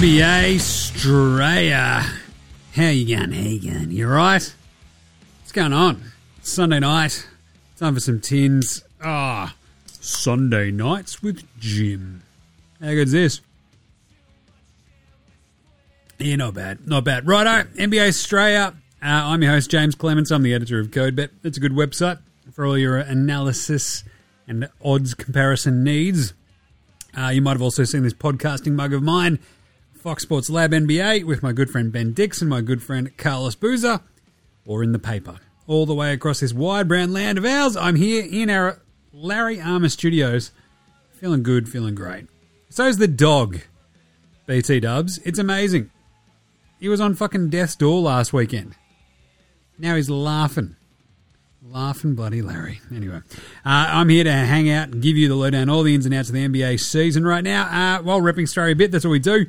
NBA Straya. How you going? How you going? You right? What's going on? It's Sunday night. Time for some tins. Ah, Sunday nights with Jim. How good's this? Yeah, not bad. Not bad. Righto, NBA Straya. Uh, I'm your host, James Clements. I'm the editor of CodeBet. It's a good website for all your analysis and odds comparison needs. Uh, you might have also seen this podcasting mug of mine, Fox Sports Lab NBA, with my good friend Ben Dixon, my good friend Carlos Boozer, or in the paper. All the way across this wide brown land of ours, I'm here in our Larry Armour studios. Feeling good, feeling great. So's the dog, BT Dubs. It's amazing. He was on fucking death's door last weekend. Now he's laughing. Laughing bloody Larry. Anyway, uh, I'm here to hang out and give you the lowdown, all the ins and outs of the NBA season right now. Uh, while repping Australia a bit, that's what we do.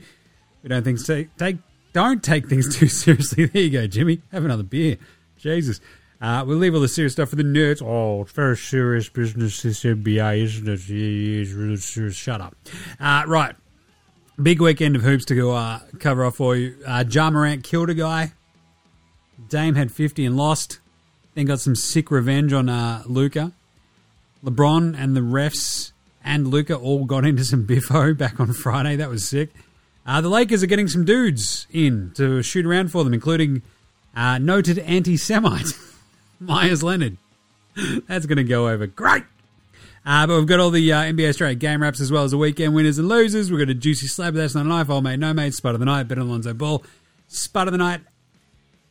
We don't think take, take don't take things too seriously. There you go, Jimmy. Have another beer. Jesus. Uh, we'll leave all the serious stuff for the nerds. Oh, it's very serious business, this NBA, isn't it? Yeah, it's really serious. Shut up. Uh, right. Big weekend of hoops to go uh, cover off for you. Uh, Ja Morant killed a guy. Dame had 50 and lost. Then got some sick revenge on uh, Luka. LeBron and the refs and Luka all got into some biffo back on Friday. That was sick. Uh, the Lakers are getting some dudes in to shoot around for them, including uh, noted anti Semite Meyers Leonard. That's going to go over great. Uh, but we've got all the uh, NBA Straya game wraps as well as the weekend winners and losers. We've got a juicy slab. Of that's not a knife. Old mate, no mate. Spud of the night. Better Alonzo Ball. Spud of the night.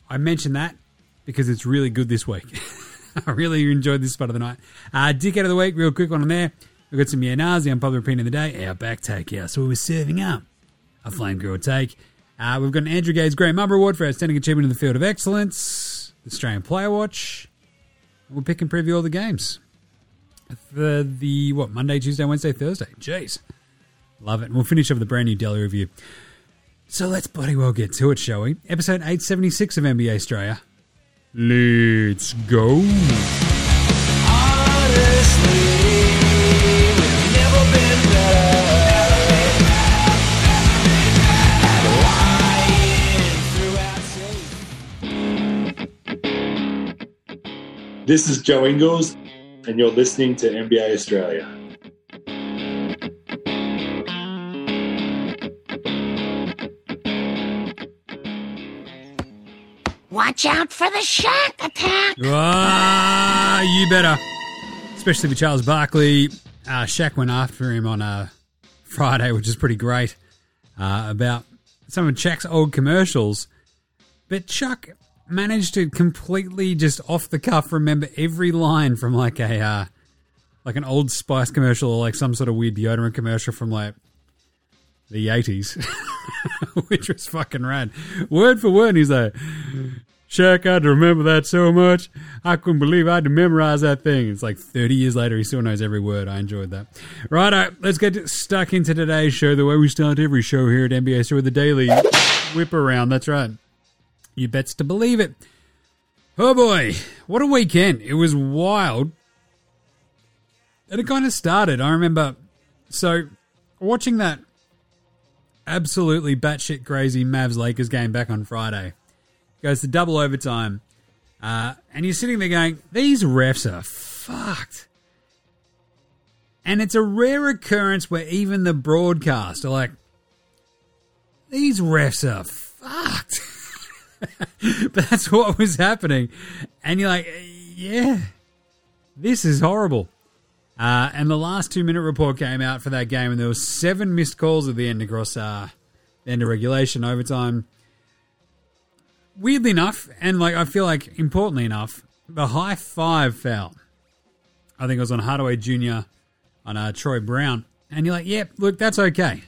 I mentioned that because it's really good this week. I really enjoyed this spot of the night. Uh, out of the week, real quick one on there. We've got some Yeah Nahs, the unpopular opinion of the day. Outback take, yeah. So we're serving up a flame girl take. Uh, we've got an Andrew Gaze Grey Mamba Award for Outstanding Achievement in the Field of Excellence. Strayan Player Watch. We'll pick and preview all the games for the, what, Monday, Tuesday, Wednesday, Thursday. Jeez. Love it. And we'll finish up with a brand new Delhi review. So let's bloody well get to it, shall we? Episode 876 of NBA Straya. Let's go. This is Joe Ingles, and you're listening to NBA Straya. Watch out for the shark attack. Ah, you better. Especially with Charles Barkley. Uh, Shaq went after him on uh, Friday, which is pretty great, uh, about some of Shaq's old commercials. But Chuck managed to completely just off the cuff remember every line from like a uh, like an old Spice commercial or like some sort of weird deodorant commercial from like the 80s, which was fucking rad. Word for word, he's like, Shaq, I had to remember that so much. I couldn't believe I had to memorize that thing. It's like 30 years later, he still knows every word. I enjoyed that. Righto, let's get stuck into today's show the way we start every show here at NBA Show with the daily whip around. That's right. You bets to believe it. Oh boy, what a weekend. It was wild. And it kind of started. I remember, so watching that absolutely batshit crazy Mavs Lakers game back on Friday. Goes to double overtime. Uh, and you're sitting there going, these refs are fucked. And it's a rare occurrence where even the broadcast are like, these refs are fucked. but that's what was happening. And you're like, yeah, this is horrible. Uh, and the last two minute report came out for that game, and there was seven missed calls at the end across uh, the end of regulation, overtime. Weirdly enough, and like I feel like importantly enough, the high five foul. I think it was on Hardaway Jr. on uh, Troy Brown, and you're like, yeah, look, that's okay.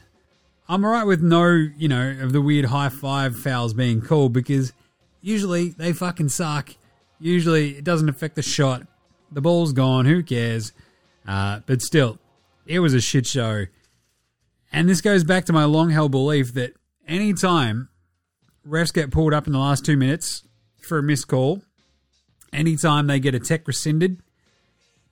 I'm alright with no, you know, of the weird high five fouls being called because usually they fucking suck. Usually it doesn't affect the shot. The ball's gone. Who cares? Uh, but still, it was a shit show. And this goes back to my long held belief that anytime refs get pulled up in the last two minutes for a missed call, anytime they get a tech rescinded,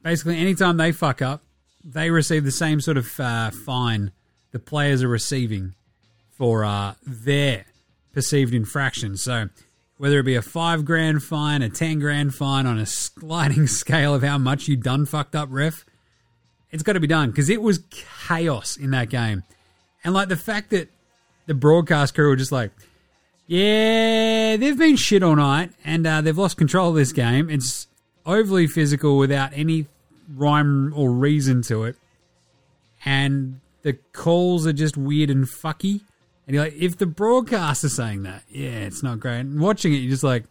basically anytime they fuck up, they receive the same sort of uh, fine the players are receiving for uh, their perceived infraction. So whether it be a five grand fine, a ten grand fine on a sliding scale of how much you done fucked up, ref, it's got to be done because it was chaos in that game. And like the fact that the broadcast crew were just like, yeah, they've been shit all night and uh, they've lost control of this game. It's overly physical without any rhyme or reason to it. And the calls are just weird and fucky. And you're like, if the broadcaster saying that, yeah, it's not great. And watching it, you're just like,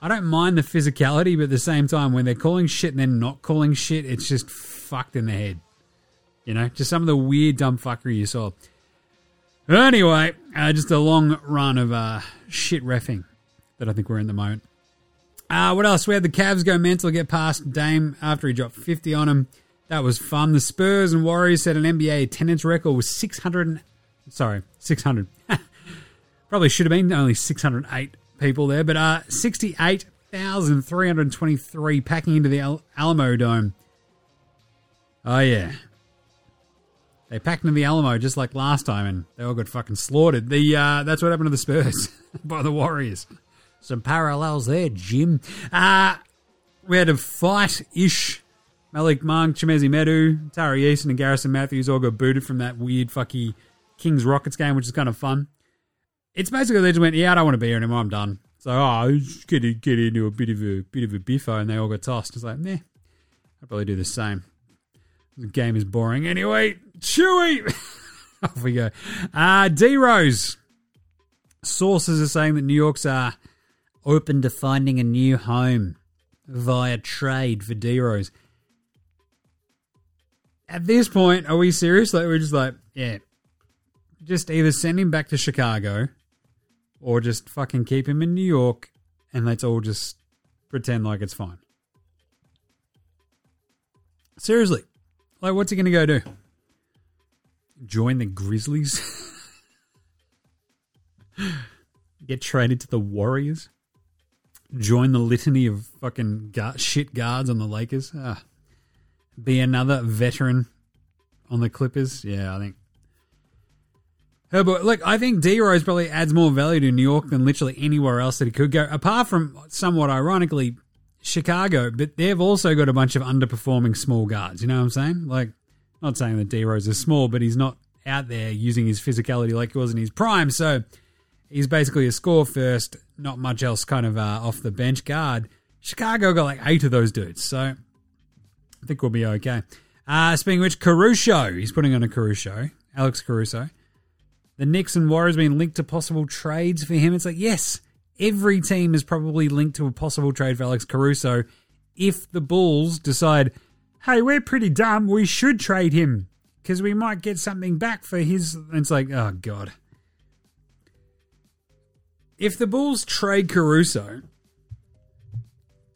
I don't mind the physicality, but at the same time, when they're calling shit and then not calling shit, it's just fucked in the head. You know, just some of the weird dumb fuckery you saw. Anyway, uh, just a long run of uh, shit refing that I think we're in the moment. Uh, what else? We had the Cavs go mental, get past Dame after he dropped 50 on him. That was fun. The Spurs and Warriors set an NBA attendance record with 600. And, sorry, 600. Probably should have been only 608 people there, but uh, 68,323 packing into the Al- Alamo Dome. Oh, yeah. They packed into the Alamo just like last time, and they all got fucking slaughtered. The uh, That's what happened to the Spurs by the Warriors. Some parallels there, Jim. Uh, we had a fight-ish. Malik Monk, Chimezie Metu, Tari Eason, and Garrison Mathews all got booted from that weird fucky Kings Rockets game, which is kind of fun. It's basically they just went, yeah, I don't want to be here anymore. I'm done. So, oh, just get, get into a bit of a bit of a biffo, and they all got tossed. It's like, nah, I'd probably do the same. The game is boring anyway. Chewy. Off we go. Uh, D Rose. Sources are saying that New York's are open to finding a new home via trade for D Rose. At this point, are we serious? Like we're just like, yeah, just either send him back to Chicago, or just fucking keep him in New York, and let's all just pretend like it's fine. Seriously, like, what's he to go do? Join the Grizzlies? Get traded to the Warriors? Join the litany of fucking shit guards on the Lakers? Ah. Be another veteran on the Clippers? Yeah, I think. But look, I think D Rose probably adds more value to New York than literally anywhere else that he could go, apart from somewhat ironically Chicago, but they've also got a bunch of underperforming small guards. You know what I'm saying? Like, not saying that D Rose is small, but he's not out there using his physicality like he was in his prime. So he's basically a score first, not much else kind of uh, off the bench guard. Chicago got like eight of those dudes. So I think we'll be okay. Uh, speaking of which, Caruso, he's putting on a Caruso, Alex Caruso. The Knicks and Warriors being linked to possible trades for him. It's like, yes, every team is probably linked to a possible trade for Alex Caruso if the Bulls decide, hey, we're pretty dumb, we should trade him because we might get something back for his. It's like, oh, God. If the Bulls trade Caruso,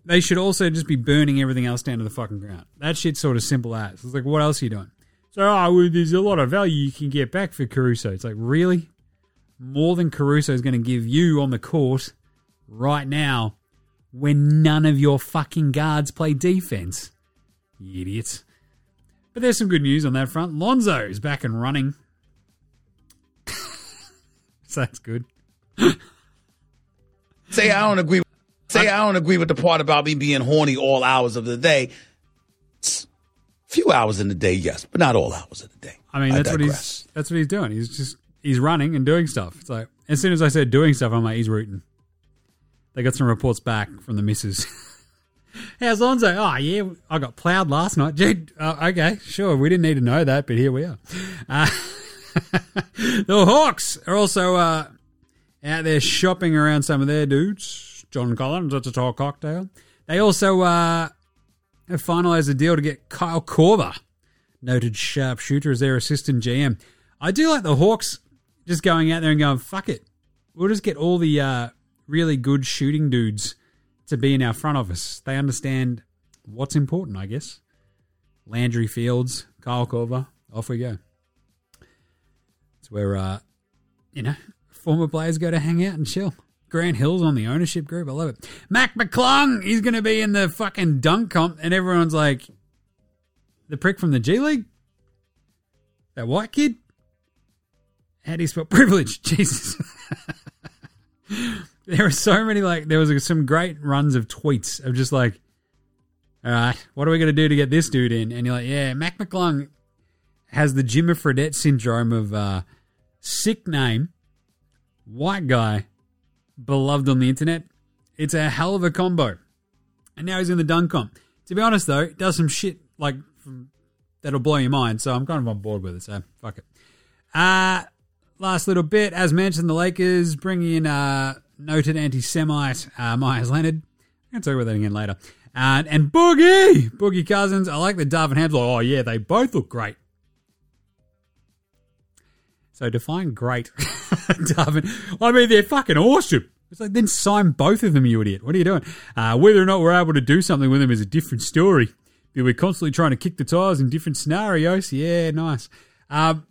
they should also just be burning everything else down to the fucking ground. That shit's sort of simple as. It's like, what else are you doing? So, oh, well, there's a lot of value you can get back for Caruso. It's like, really? More than Caruso is going to give you on the court right now when none of your fucking guards play defense. You idiots. But there's some good news on that front. Lonzo is back and running. so that's good. Say I don't agree. Say I don't agree with the part about me being horny all hours of the day. It's few hours in the day, yes, but not all hours of the day. I mean, that's what he's that's what he's doing. He's just he's running and doing stuff. It's like as soon as I said doing stuff, I'm like, he's rooting. They got some reports back from the missus. How's Lonzo? Oh yeah, I got ploughed last night. Dude, uh, okay, sure. We didn't need to know that, but here we are. Uh, the Hawks are also uh, out there shopping around some of their dudes. John Collins at the tall cocktail. They also uh, have finalised a deal to get Kyle Korver, noted sharpshooter, as their assistant GM. I do like the Hawks just going out there and going, fuck it. We'll just get all the uh, really good shooting dudes to be in our front office. They understand what's important, I guess. Landry Fields, Kyle Korver, off we go. It's where, uh, you know, former players go to hang out and chill. Grant Hill's on the ownership group. I love it. Mac McClung, he's going to be in the fucking dunk comp, and everyone's like, the prick from the G League? That white kid? How do you spell privilege? Jesus. there are so many like there was some great runs of tweets of just like, all right, what are we going to do to get this dude in? And you're like, yeah, Mac McClung has the Jimmer Fredette syndrome of uh, sick name, white guy, beloved on the internet. It's a hell of a combo. And now he's in the dunk comp. To be honest though, it does some shit like that'll blow your mind. So I'm kind of on board with it. So fuck it. Uh last little bit, as mentioned, the Lakers bringing in uh, noted anti-Semite uh, Meyers Leonard. I'm going to talk about that again later. Uh, and Boogie, Boogie Cousins. I like the Darvin Ham's oh yeah, they both look great. So define great, Darvin. I mean, they're fucking awesome. It's like, then sign both of them, you idiot. What are you doing? Uh, whether or not we're able to do something with them is a different story. We're constantly trying to kick the tires in different scenarios. Yeah, nice. Um,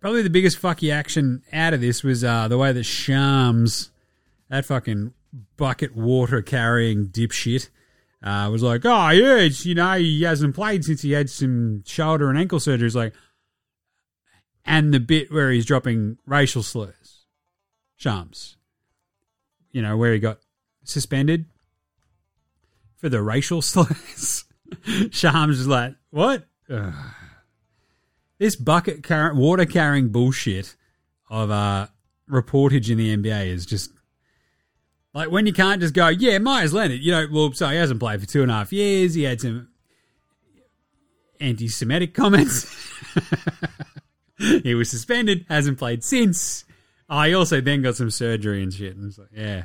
probably the biggest fucky action out of this was uh, the way that Shams, that fucking bucket water carrying dipshit, uh, was like, oh, yeah, it's, you know, he hasn't played since he had some shoulder and ankle surgery. It's like, and the bit where he's dropping racial slurs, Shams, you know, where he got suspended for the racial slurs. Shams is like, what? This bucket car- water carrying bullshit of uh, reportage in the NBA is just like when you can't just go, yeah, Meyers Leonard, you know, well, so he hasn't played for two and a half years. He had some anti Semitic comments. he was suspended, hasn't played since. Oh, also then got some surgery and shit. And it's like, yeah.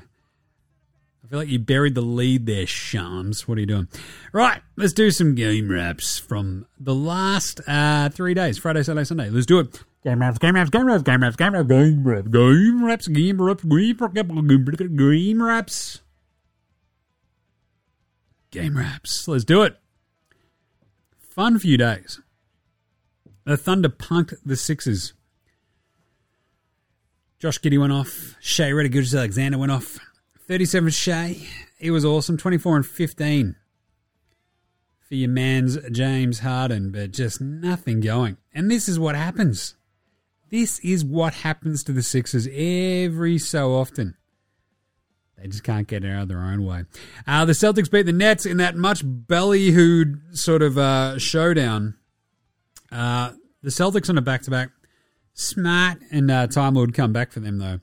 I feel like you buried the lead there, Shams. What are you doing? Right, let's do some game wraps from the last uh, three days Friday, Saturday, Sunday. Let's do it. Game wraps, game wraps, game wraps, game wraps, game wraps, game wraps, game wraps, game wraps, game wraps, game wraps. Game wraps. Let's do it. Fun few days. The Thunder punked the Sixers. Josh Giddey went off. Shai Reddick Alexander went off. 37 Shai. He was awesome. 24 and 15 for your man's James Harden, but just nothing going. And this is what happens. This is what happens to the Sixers every so often. They just can't get out of their own way. Uh, the Celtics beat the Nets in that much ballyhooed sort of uh, showdown. Uh, the Celtics on a back to back. Smart and uh, Time Lord come back for them, though.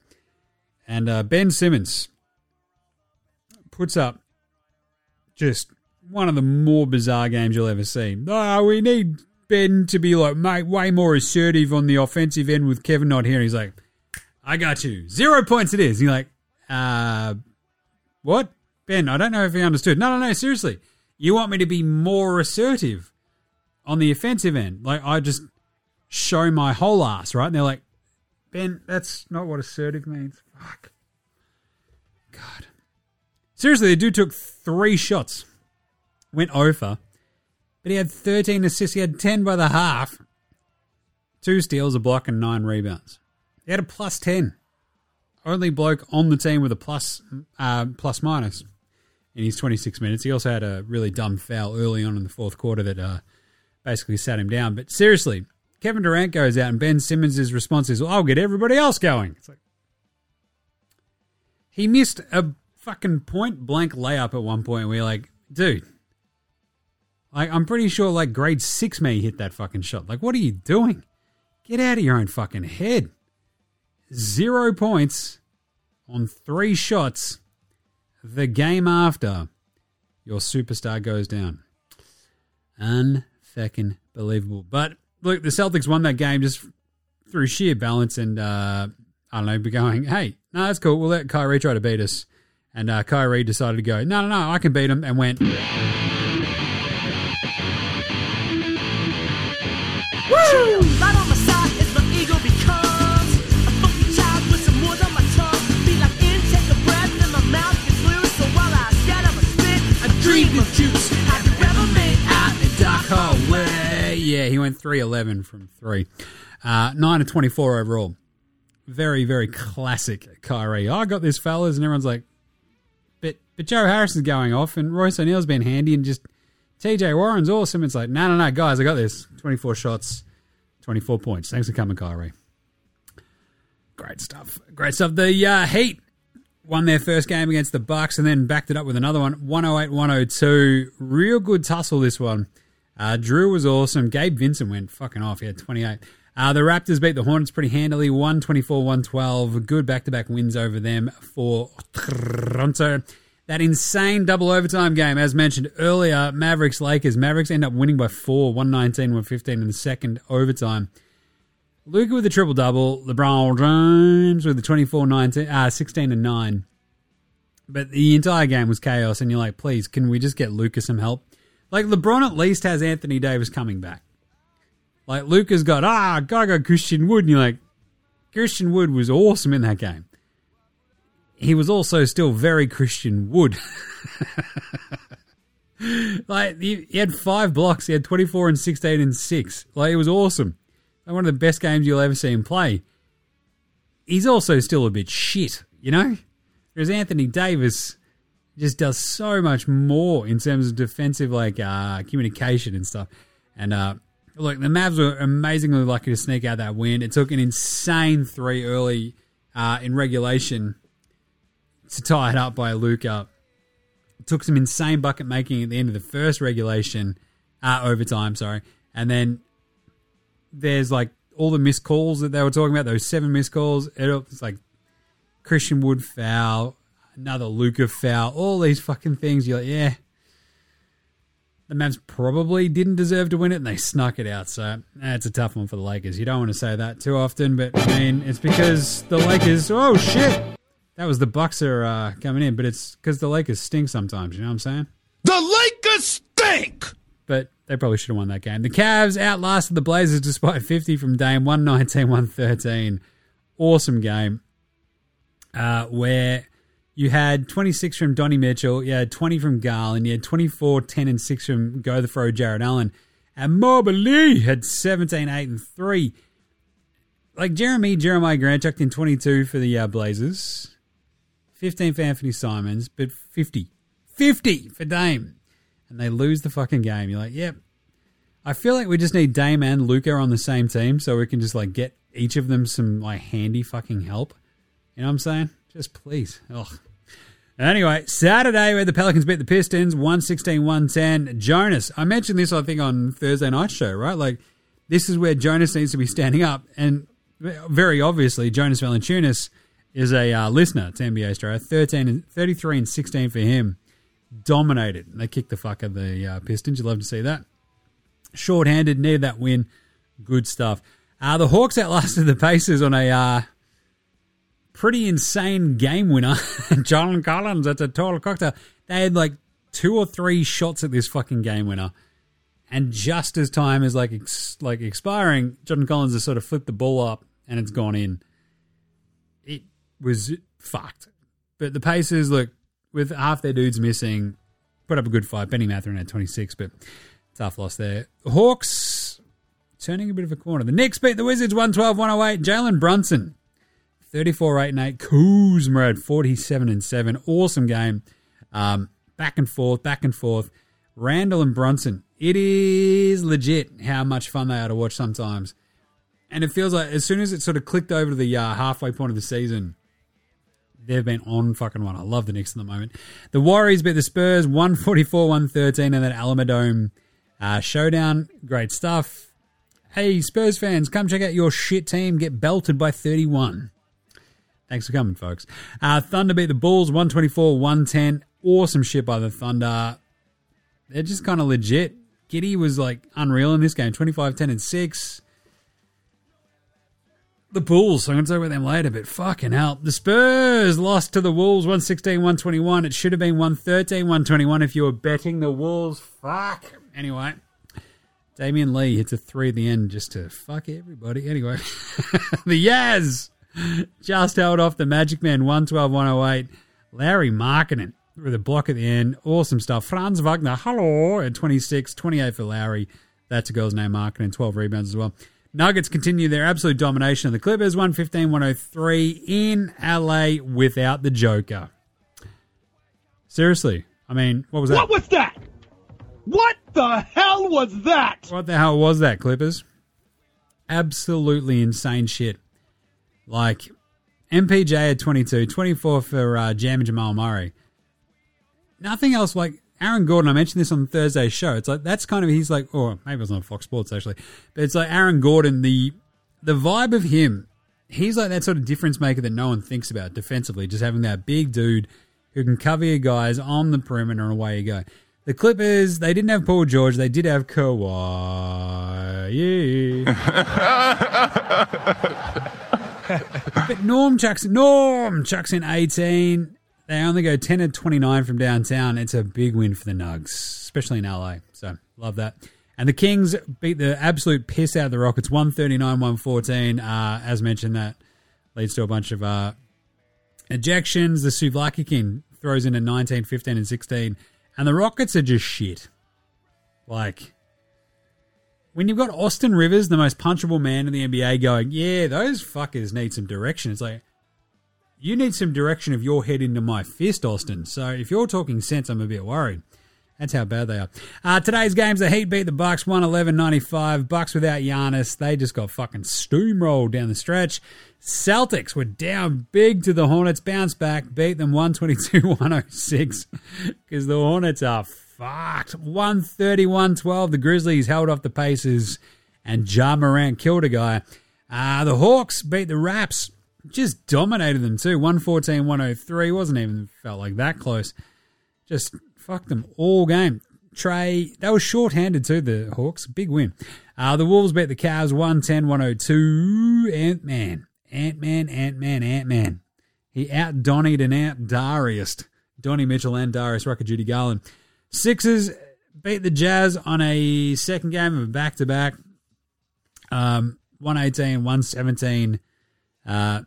And uh, Ben Simmons puts up just one of the more bizarre games you'll ever see. Oh, we need Ben to be like mate, way more assertive on the offensive end with Kevin not here. And he's like, I got you. Zero points it is. And you're like, uh, what? Ben, I don't know if he understood. No, no, no, seriously. You want me to be more assertive on the offensive end? Like, I just show my whole ass, right? And they're like, Ben, that's not what assertive means. Fuck. God. Seriously, the dude took three shots, went over, but he had 13 assists. He had 10 by the half, two steals, a block, and nine rebounds. He had a plus 10. Only bloke on the team with a plus, uh, plus minus in his 26 minutes. He also had a really dumb foul early on in the fourth quarter that uh, basically sat him down. But seriously, Kevin Durant goes out and Ben Simmons' response is, well, I'll get everybody else going. It's like, he missed a fucking point blank layup at one point you're like, dude, like, I'm pretty sure like grade six may hit that fucking shot. Like, what are you doing? Get out of your own fucking head. Zero points on three shots the game after your superstar goes down. Unfucking believable. But look, the Celtics won that game just through sheer balance and uh, I don't know, be going, hey, no, that's cool. We'll let Kyrie try to beat us. And uh, Kyrie decided to go, no, no, no, I can beat him, and went. Right he went 3 11 from three. Uh, 9 to 24 overall. Very, very classic Kyrie. I got this, fellas, and everyone's like, but but Joe Harris is going off, and Royce O'Neale's been handy, and just TJ Warren's awesome. It's like, no, no, no, guys, I got this. 24 shots, 24 points. Thanks for coming, Kyrie. great stuff. Great stuff. The uh, Heat won their first game against the Bucks and then backed it up with another one 108 102. Real good tussle, this one. Uh, Drew was awesome. Gabe Vincent went fucking off. He had 28. Uh, the Raptors beat the Hornets pretty handily 124 112. Good back to back wins over them for Toronto. That insane double overtime game, as mentioned earlier, Mavericks Lakers. Mavericks end up winning by four, 119 115 in the second overtime. Luka with a triple double, LeBron James with the 24 19, uh, 16 and 9. But the entire game was chaos, and you're like, please, can we just get Luka some help? Like, LeBron at least has Anthony Davis coming back. Like, Luka's got, ah, gotta go Christian Wood, and you're like, Christian Wood was awesome in that game. He was also still very Christian Wood. like, he, he had five blocks, he had 24 and 16 and 6. Like, it was awesome. Like one of the best games you'll ever see him play. He's also still a bit shit, you know? Whereas Anthony Davis just does so much more in terms of defensive, like uh, communication and stuff. And uh, look, the Mavs were amazingly lucky to sneak out that win. It took an insane three early uh, in regulation to tie it up by Luka. It took some insane bucket making at the end of the first regulation, uh, overtime, sorry. And then there's like all the missed calls that they were talking about, those seven missed calls. It's like Christian Wood foul, another Luka foul, all these fucking things. You're like, yeah. The Mavs probably didn't deserve to win it, and they snuck it out. So that's a tough one for the Lakers. You don't want to say that too often, but I mean, it's because the Lakers. Oh shit, that was the Bucks are uh, coming in, but it's because the Lakers stink sometimes. You know what I'm saying? The Lakers stink. but they probably should have won that game. The Cavs outlasted the Blazers despite 50 from Dame, 119 113. Awesome game uh, where you had 26 from Donnie Mitchell, you had 20 from Garland, you had 24, 10, and 6 from Go the Fro, Jarrett Allen. And Mobley had 17, 8, and 3. Like Jeremy, Jeremiah Grant chucked in 22 for the uh, Blazers, 15 for Anfernee Simons, but 50. 50 for Dame and they lose the fucking game. You're like, yep. I feel like we just need Dame and Luka on the same team so we can just like get each of them some like handy fucking help. You know what I'm saying? Just please. Ugh. Anyway, Saturday where the Pelicans beat the Pistons 116 110. Jonas, I mentioned this I think on Thursday night show, right? Like this is where Jonas needs to be standing up and very obviously Jonas Valanciunas is a uh, listener to NBA Straya. 13 and 33 and 16 for him dominated. They kicked the fuck out of the uh, Pistons. You love to see that. Short-handed, needed that win. Good stuff. Uh, the Hawks outlasted the Pacers on a uh, pretty insane game winner. John Collins, that's a total cocktail. They had like two or three shots at this fucking game winner. And just as time is like ex- like expiring, John Collins has sort of flipped the ball up and it's gone in. It was fucked. But the Pacers, look, with half their dudes missing, put up a good fight. Benny Mathurin had 26, but tough loss there. Hawks turning a bit of a corner. The Knicks beat the Wizards 112 108. Jalen Brunson 34 8 and 8. Kuzma had 47 and 7. Awesome game. Um, back and forth, back and forth. Randle and Brunson. It is legit how much fun they are to watch sometimes. And it feels like as soon as it sort of clicked over to the uh, halfway point of the season, they've been on fucking one. I love the Knicks at the moment. The Warriors beat the Spurs 144 113 and then Alamodome uh, showdown. Great stuff. Hey, Spurs fans, come check out your shit team get belted by 31. Thanks for coming, folks. Uh, Thunder beat the Bulls 124 110. Awesome shit by the Thunder. They're just kind of legit. Giddey was like unreal in this game 25 10 and 6 the Bulls. I'm going to talk about them later, but fucking hell. The Spurs lost to the Wolves 116 121. It should have been 113 121 if you were betting the Wolves. Fuck. Anyway, Damion Lee hits a three at the end just to fuck everybody. Anyway, the Yaz just held off the Magic Man 112 108. Lauri Markkanen with a block at the end. Awesome stuff. Franz Wagner, hello, at 26, 28 for Lauri. That's a girl's name, Markkanen, 12 rebounds as well. Nuggets continue their absolute domination of the Clippers, 115 103 in LA without the Joker. Seriously, I mean, what was that? What was that? What the hell was that? What the hell was that, Clippers? Absolutely insane shit. Like, MPJ at 22, 24 for uh, Jam and Jamal Murray. Nothing else like Aaron Gordon. I mentioned this on Thursday's show. It's like that's kind of he's like, or maybe it was on Fox Sports actually, but it's like Aaron Gordon. The the vibe of him, he's like that sort of difference maker that no one thinks about defensively. Just having that big dude who can cover your guys on the perimeter and away you go. The Clippers, they didn't have Paul George. They did have Kawhi. Yeah. but Norm chucks Norm in 18. They only go 10 and 29 from downtown. It's a big win for the Nugs, especially in LA. So love that. And the Kings beat the absolute piss out of the Rockets 139 114. Uh, as mentioned, that leads to a bunch of uh, ejections. The Souvlaki King throws in a 19, 15, and 16. And the Rockets are just shit. Like, when you've got Austin Rivers, the most punchable man in the NBA, going, yeah, those fuckers need some direction. It's like, you need some direction of your head into my fist, Austin. So if you're talking sense, I'm a bit worried. That's how bad they are. Uh, today's games, the Heat beat the Bucks 111-95. Bucks without Giannis, they just got fucking steamrolled down the stretch. Celtics were down big to the Hornets, bounced back, beat them 122-106 because the Hornets are fucked. 131-12. The Grizzlies held off the Pacers and Ja Morant killed a guy. Uh, the Hawks beat the Raps, just dominated them too. 114-103. Wasn't even felt like that close. Just fucked them all game. Trae, they were shorthanded too, the Hawks. Big win. Uh, the Wolves beat the Cavs 110-102. Ant-Man. Ant-Man, Ant-Man, Ant-Man. He out-Donnied and out-Dariused. Donnie Mitchell and Darius Rucker, Judy Garland. Sixers beat the Jazz on a second game of back-to-back. Um, 118, 117. Uh,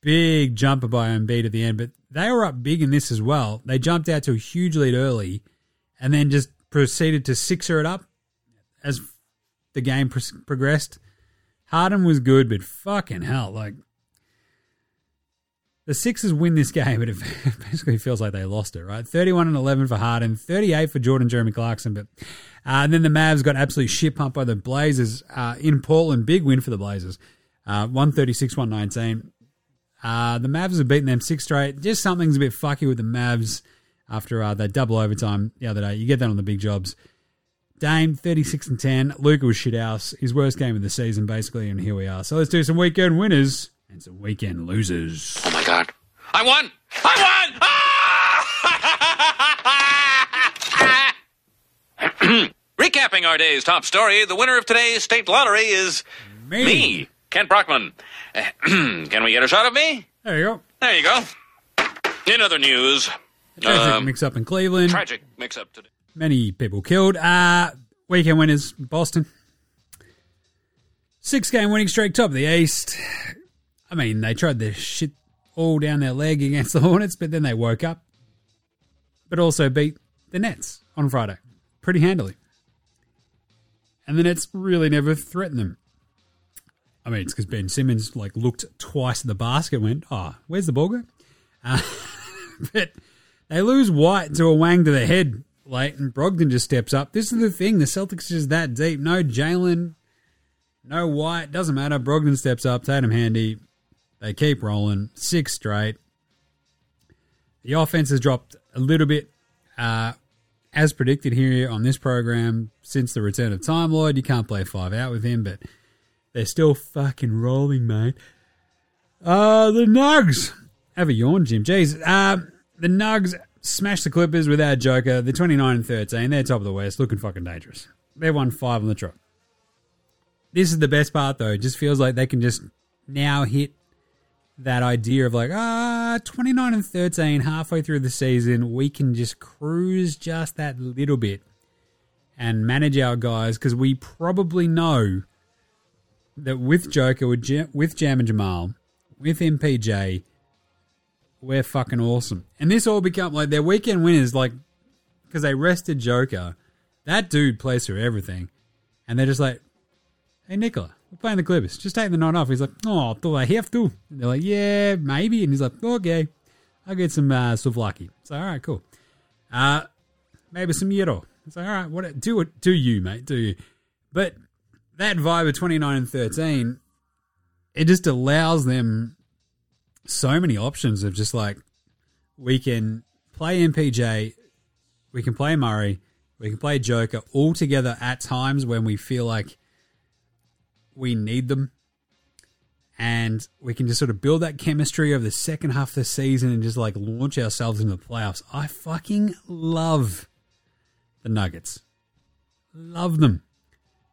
big jumper by Embiid at the end, but they were up big in this as well. They jumped out to a huge lead early and then just proceeded to sixer it up as the game pro- progressed. Harden was good, but fucking hell, like the Sixers win this game, but it basically feels like they lost it, right? 31 and 11 for Harden, 38 for Jordan Jeremy Clarkson, but uh, and then the Mavs got absolutely shit pumped by the Blazers uh, in Portland. Big win for the Blazers, uh, 136 119. Uh, the Mavs have beaten them six straight. Just something's a bit fucky with the Mavs after uh, that double overtime the other day. You get that on the big jobs. Dame, 36 and 10. Luka was shit house. His worst game of the season, basically, and here we are. So let's do some weekend winners and some weekend losers. Oh my god. I won! I won! Ah! Recapping our day's top story, the winner of today's state lottery is Me. me, Kent Brockman. Can we get a shot of me? There you go. There you go. In other news, Traffic Um, mix up in Cleveland. tragic mix up today. Many people killed. Uh, weekend winners, Boston. Six game winning streak, top of the East. I mean, they tried their shit all down their leg against the Hornets, but then they woke up. But also beat the Nets on Friday pretty handily. And the Nets really never threatened them. I mean, it's because Ben Simmons like looked twice at the basket, and went, "Oh, where's the ball go?" Uh, but they lose White to a wang to the head late, and Brogdon just steps up. This is the thing: the Celtics are just that deep. No Jalen, no White, doesn't matter. Brogdon steps up, Tatum handy. They keep rolling, six straight. The offense has dropped a little bit, uh, as predicted here on this program since the return of Time Lord. You can't play five out with him, but they're still fucking rolling, mate. Uh, the Nugs. Have a yawn, Jim. Jeez. Uh, the Nugs smash the Clippers without Joker. They're 29 and 13. They're top of the West, looking fucking dangerous. They won five on the trot. This is the best part, though. It just feels like they can just now hit that idea of like, ah, 29 and 13, halfway through the season, we can just cruise just that little bit and manage our guys because we probably know that with Joker, with, Jam, with Jam and Jamal, with MPJ, we're fucking awesome. And this all become like their weekend winners, like because they rested Joker. That dude plays through everything, and they're just like, "Hey, Nikola, we're playing the Clippers. Just taking the night off." He's like, "Oh, do I have to?" And they're like, "Yeah, maybe." And he's like, "Okay, I'll get some uh, souvlaki." So all right, cool. Uh, maybe some gyro. It's like, all right, what do it? Do you, mate? Do you? But that vibe of twenty nine and thirteen, it just allows them so many options of just like we can play MPJ, we can play Murray, we can play Joker all together at times when we feel like we need them. And we can just sort of build that chemistry over the second half of the season and just like launch ourselves into the playoffs. I fucking love the Nuggets. Love them.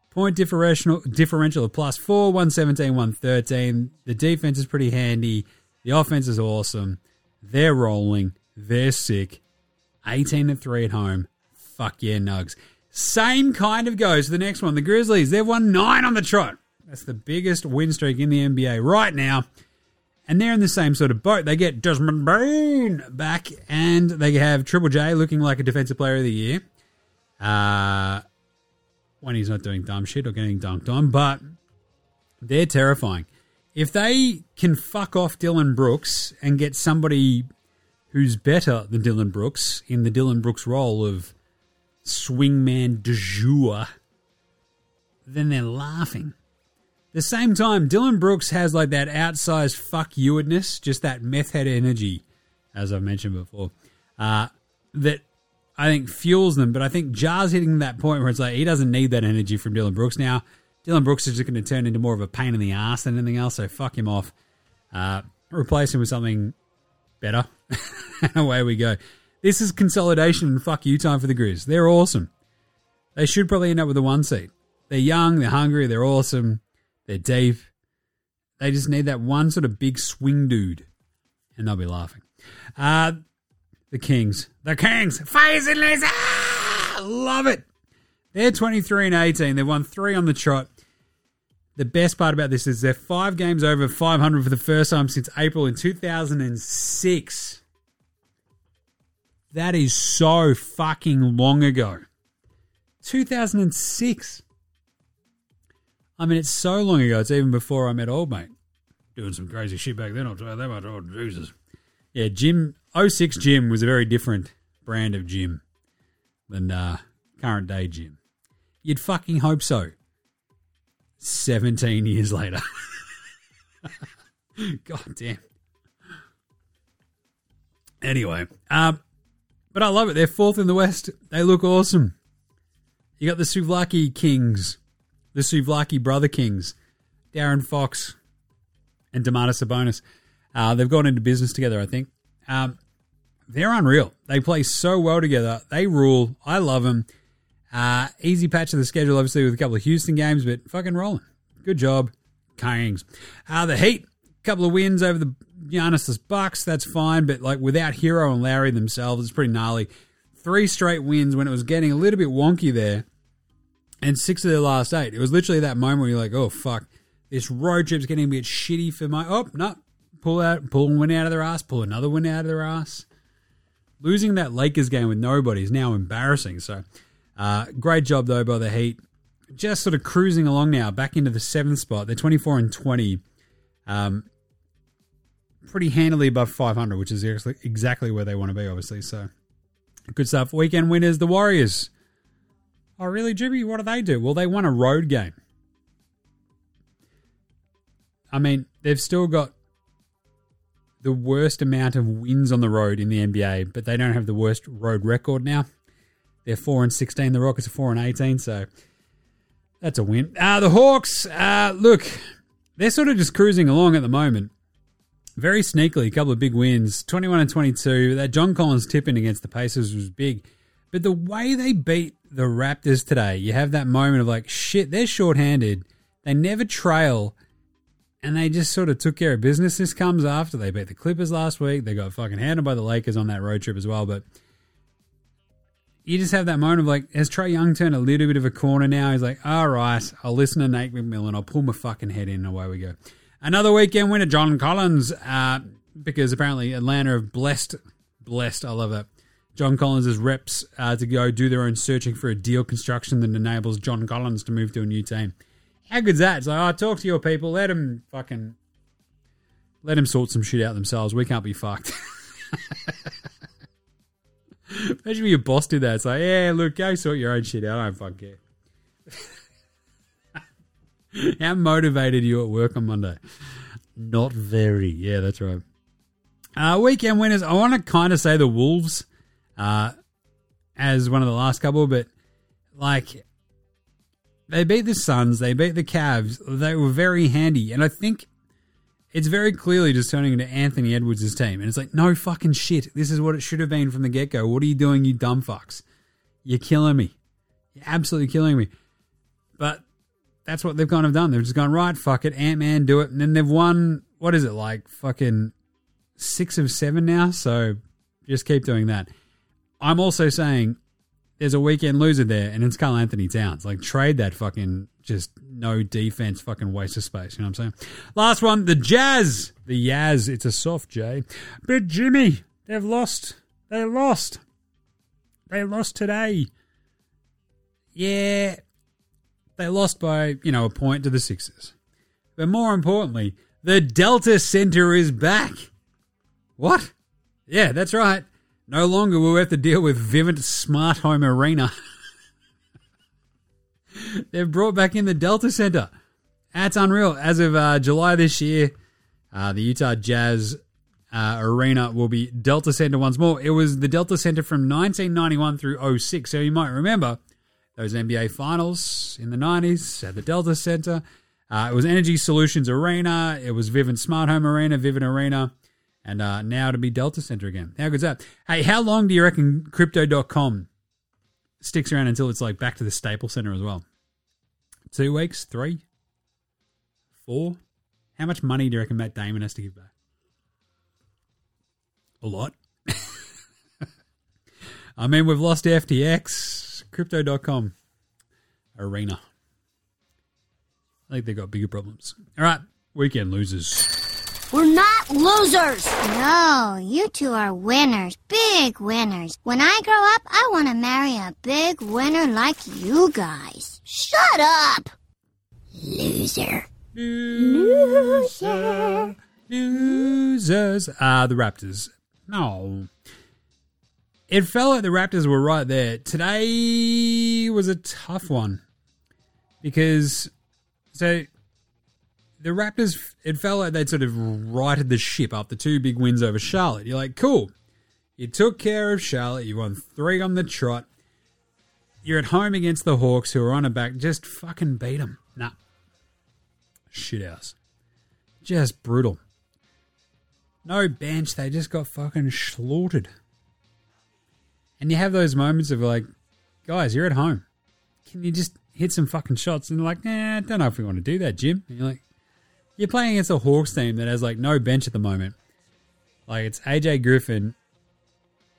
Point differential differential of plus four, 117, 113. The defense is pretty handy. The offense is awesome. They're rolling. They're sick. 18 and 3 at home. Fuck yeah, Nugs. Same kind of goes to the next one. The Grizzlies. They've won nine on the trot. That's the biggest win streak in the NBA right now. And they're in the same sort of boat. They get Desmond Bane back, and they have Triple J looking like a defensive player of the year. Uh, when he's not doing dumb shit or getting dunked on, but they're terrifying. If they can fuck off Dillon Brooks and get somebody who's better than Dillon Brooks in the Dillon Brooks role of swingman de jour, then they're laughing. The same time, Dillon Brooks has like that outsized fuck youedness, just that meth head energy, as I've mentioned before, uh, that I think fuels them. But I think Ja's hitting that point where it's like he doesn't need that energy from Dillon Brooks now. Dillon Brooks is just going to turn into more of a pain in the ass than anything else. So fuck him off. Uh, replace him with something better. away we go. This is consolidation and fuck you time for the Grizz. They're awesome. They should probably end up with a one seat. They're young, they're hungry, they're awesome, they're deep. They just need that one sort of big swing dude, and they'll be laughing. Uh, the Kings. The Kings. Phase and laser! Love it. They're 23 and 18. They've won three on the trot. The best part about this is they're five games over 500 for the first time since April in 2006. That is so fucking long ago. 2006. I mean, it's so long ago. It's even before I met old mate. Doing some crazy shit back then. I'll tell you that much. Oh, Jesus. Yeah, Jim, 06 Jim was a very different brand of Jim than uh, current day Jim. You'd fucking hope so. 17 years later. God damn. Anyway, um, but I love it. They're fourth in the West. They look awesome. You got the Suvlaki Kings, the Souvlaki Brother Kings, De'Aaron Fox and Domantas Sabonis. Uh, they've gone into business together, I think. Um, they're unreal. They play so well together. They rule. I love them. Uh, easy patch of the schedule, obviously, with a couple of Houston games, but fucking rolling. Good job, Kings. Uh, the Heat, a couple of wins over the Giannis' Bucks. That's fine, but like without Herro and Lowry themselves, it's pretty gnarly. Three straight wins when it was getting a little bit wonky there, and six of their last eight. It was literally that moment where you're like, oh fuck, this road trip's getting a bit shitty for my. Oh no, pull out, pull one out of their ass, pull another one out of their ass. Losing that Lakers game with nobody is now embarrassing. So, uh, great job though by the Heat. Just sort of cruising along now, back into the seventh spot. They're 24 and 20. Um, pretty handily above 500, which is exactly- where they want to be, obviously. So, good stuff. Weekend winners, the Warriors. Oh, really, Jimmy? What do they do? Well, they won a road game. I mean, they've still got the worst amount of wins on the road in the NBA, but they don't have the worst road record now. They're four and sixteen. The Rockets are four and eighteen, so that's a win. Uh, the Hawks, uh, look, they're sort of just cruising along at the moment. Very sneakily, a couple of big wins, twenty-one and twenty-two. That John Collins tipping against the Pacers was big, but the way they beat the Raptors today, you have that moment of like, shit, they're shorthanded. They never trail and they just sort of took care of business. This comes after they beat the Clippers last week. They got fucking handled by the Lakers on that road trip as well. But you just have that moment of like, has Trae Young turned a little bit of a corner now? He's like, all right, I'll listen to Nate McMillan. I'll pull my fucking head in, and away we go. Another weekend winner, John Collins, uh, because apparently Atlanta have blessed, blessed, I love that. John Collins' reps uh, to go do their own searching for a deal construction that enables John Collins to move to a new team. How good's that? It's like, oh, talk to your people. Let them fucking let them sort some shit out themselves. We can't be fucked. Imagine if your boss did that. It's like, yeah, look, go sort your own shit out. I don't fuck care. How motivated are you at work on Monday? Not very. Yeah, that's right. Uh, weekend winners. I want to kind of say the Wolves uh, as one of the last couple, but like they beat the Suns, they beat the Cavs. They were very handy, and I think it's very clearly just turning into Anthony Edwards' team. And it's like, no fucking shit. This is what it should have been from the get go. What are you doing, you dumb fucks? You're killing me. You're absolutely killing me. But that's what they've kind of done. They've just gone, right, fuck it, Ant Man, do it. And then they've won, what is it, like fucking six of seven now? So just keep doing that. I'm also saying there's a weekend loser there, and it's Karl-Anthony Towns. Like, trade that fucking just no defense, fucking waste of space. You know what I'm saying? Last one, the Jazz. The Yaz. It's a soft J. But Jimmy, they've lost. They lost. They lost today. Yeah, they lost by, you know, a point to the Sixers. But more importantly, the Delta Center is back. What? Yeah, that's right. No longer will we have to deal with Vivint Smart Home Arena. They've brought back in the Delta Center. That's unreal. As of uh, July this year, uh, the Utah Jazz uh, Arena will be Delta Center once more. It was the Delta Center from 1991 through 06. So you might remember those NBA finals in the 90s at the Delta Center. Uh, it was Energy Solutions Arena. It was Vivint Smart Home Arena, Vivint Arena. And uh, now to be Delta Center again. How good's that? Hey, how long do you reckon Crypto.com sticks around until it's like back to the Staples Center as well? Two weeks? Three? Four? How much money do you reckon Matt Damon has to give back? A lot. I mean, we've lost FTX, Crypto.com, Arena. I think they've got bigger problems. All right, weekend losers. We're not losers. No, you two are winners. Big winners. When I grow up, I want to marry a big winner like you guys. Shut up. Loser. Loser. Losers. Ah, the Raptors. No. It felt like the Raptors were right there. Today was a tough one because so the Raptors. It felt like they'd sort of righted the ship after two big wins over Charlotte. You're like, cool. You took care of Charlotte. You won three on the trot. You're at home against the Hawks, who are on a back. Just fucking beat them. Nah. Shit house. Just brutal. No bench. They just got fucking slaughtered. And you have those moments of like, guys, you're at home. Can you just hit some fucking shots? And they're like, nah, I don't know if we want to do that, Jim. And you're like, you're playing against a Hawks team that has like no bench at the moment. Like it's AJ Griffin,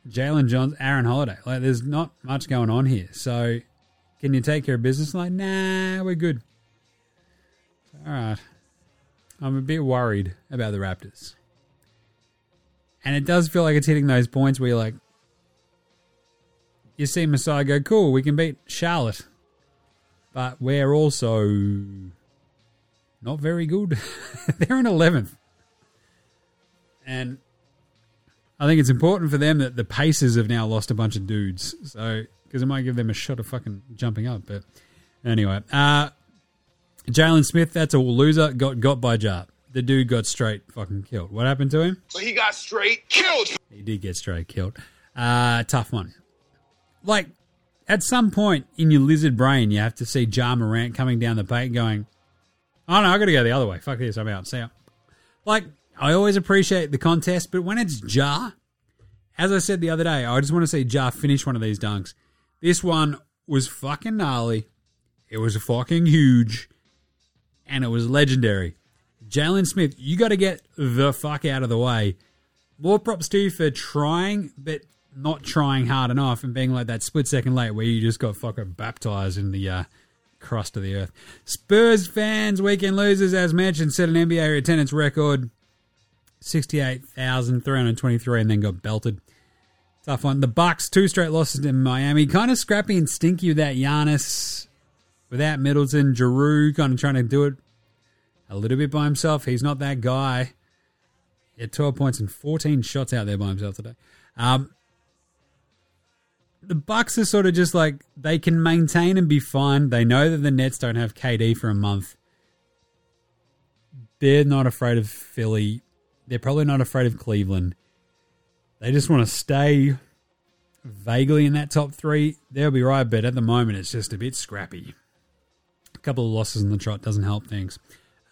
Jalen Johns, Aaron Holiday. Like there's not much going on here. So can you take care of business? Like, nah, we're good. All right. I'm a bit worried about the Raptors. And it does feel like it's hitting those points where you're like, you see Masai go, cool, we can beat Charlotte. But we're also not very good. They're in 11th. And I think it's important for them that the Pacers have now lost a bunch of dudes. So, because it might give them a shot of fucking jumping up. But anyway, uh, Jalen Smith, that's a loser, got got by Ja. The dude got straight fucking killed. What happened to him? So he got straight killed. He did get straight killed. Uh, tough one. Like, at some point in your lizard brain, you have to see Ja Morant coming down the paint going, oh no, I gotta go the other way. Fuck this, I'm out. See ya. Like, I always appreciate the contest, but when it's Ja, as I said the other day, I just want to see Ja finish one of these dunks. This one was fucking gnarly. It was fucking huge. And it was legendary. Jalen Smith, you got to get the fuck out of the way. More props to you for trying, but not trying hard enough and being like that split second late where you just got fucking baptized in the uh, crust of the earth. Spurs fans, weekend losers, as mentioned, set an NBA attendance record 68,323 and then got belted. Tough one. The Bucks, two straight losses in Miami. Kind of scrappy and stinky with that Giannis. Without Middleton, Jrue kind of trying to do it a little bit by himself. He's not that guy. He had 12 points and 14 shots out there by himself today. Um, the Bucks are sort of just like they can maintain and be fine. They know that the Nets don't have KD for a month. They're not afraid of Philly. They're probably not afraid of Cleveland. they just want to stay vaguely in that top three, they'll be right. But at the moment, it's just a bit scrappy. A couple of losses in the trot doesn't help things.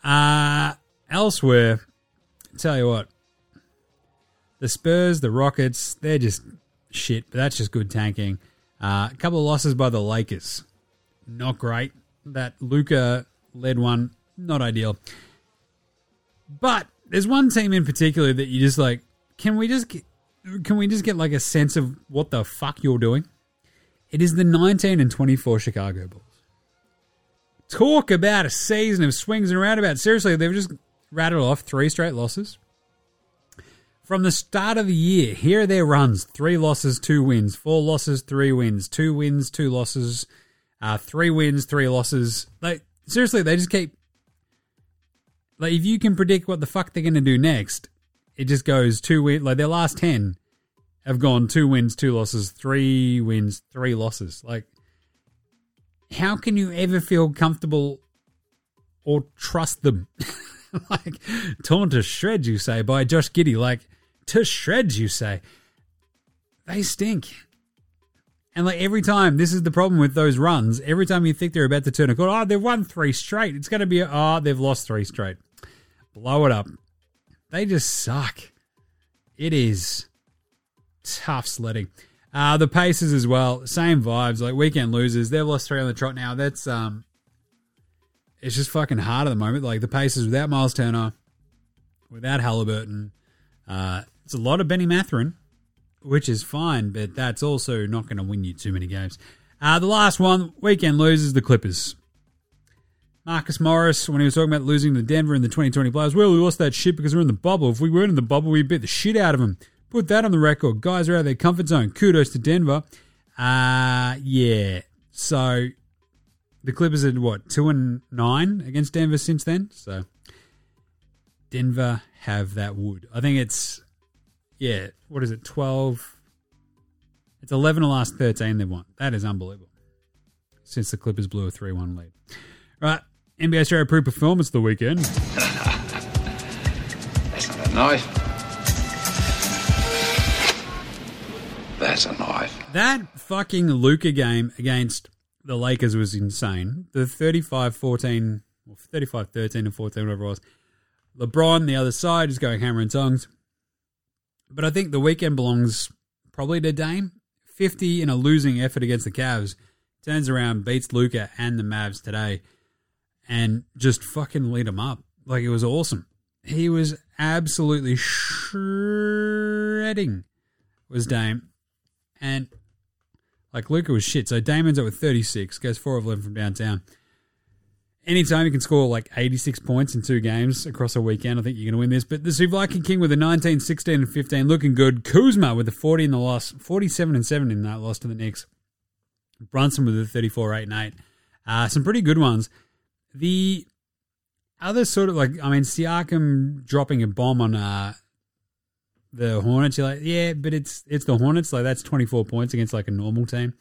Uh, elsewhere, tell you what, the Spurs, the Rockets, they're just shit, but that's just good tanking. Uh, a couple of losses by the Lakers, not great. That Luka led one, not ideal. But there's one team in particular that you just like. Can we just get, can we just get like a sense of what the fuck you're doing? It is the 19 and 24 Chicago Bulls. Talk about a season of swings and roundabouts. Seriously, they've just rattled off three straight losses. From the start of the year, here are their runs three losses, two wins, four losses, three wins, two wins, two losses, uh, three wins, three losses. Like, seriously, they just keep. Like, if you can predict what the fuck they're going to do next, it just goes two wins. Like, their last 10 have gone two wins, two losses, three wins, three losses. Like, how can you ever feel comfortable or trust them? like, torn to shreds, you say, by Josh Giddey. Like, to shreds, you say. They stink. And like every time, this is the problem with those runs. Every time you think they're about to turn a corner, oh, they've won three straight. It's going to be, oh, they've lost three straight. Blow it up. They just suck. It is tough sledding. Uh, the Pacers as well, same vibes. Like weekend losers, they've lost three on the trot now. That's um, it's just fucking hard at the moment. Like the Pacers without Miles Turner, without Halliburton, uh, it's a lot of Benny Mathurin, which is fine, but that's also not going to win you too many games. Uh, the last one, weekend losers, the Clippers. Marcus Morris, when he was talking about losing to Denver in the 2020 playoffs, well, we lost that shit because we're in the bubble. If we weren't in the bubble, we beat the shit out of them. Put that on the record. Guys are out of their comfort zone. Kudos to Denver. Uh, yeah. So the Clippers are what, two and nine against Denver since then? So Denver have that wood. I think it's, yeah, what is it, 12? It's 11 of the last 13 they've won. That is unbelievable. Since the Clippers blew a 3 1 lead. Right. NBA Straya approved performance the weekend. That's not a knife. That's a knife. That fucking Luka game against the Lakers was insane. The 35 14, or 35 13 and 14, whatever it was. LeBron, the other side, is going hammer and tongs. But I think the weekend belongs probably to Dame. 50 in a losing effort against the Cavs. Turns around, beats Luka and the Mavs today, and just fucking lead them up. Like it was awesome. He was absolutely shredding, was Dame. And like Luka was shit. So Damon's up with 36, goes 4 of 11 from downtown. Anytime you can score like 86 points in two games across a weekend, I think you're going to win this. But the Viking King with a 19, 16, and 15 looking good. Kuzma with a 40 in the loss, 47 and 7 in that loss to the Knicks. Brunson with a 34, 8, and 8. Uh, some pretty good ones. The other sort of like, I mean, Siakam dropping a bomb on uh, the Hornets. You're like, yeah, but it's it's the Hornets. Like that's 24 points against like a normal team.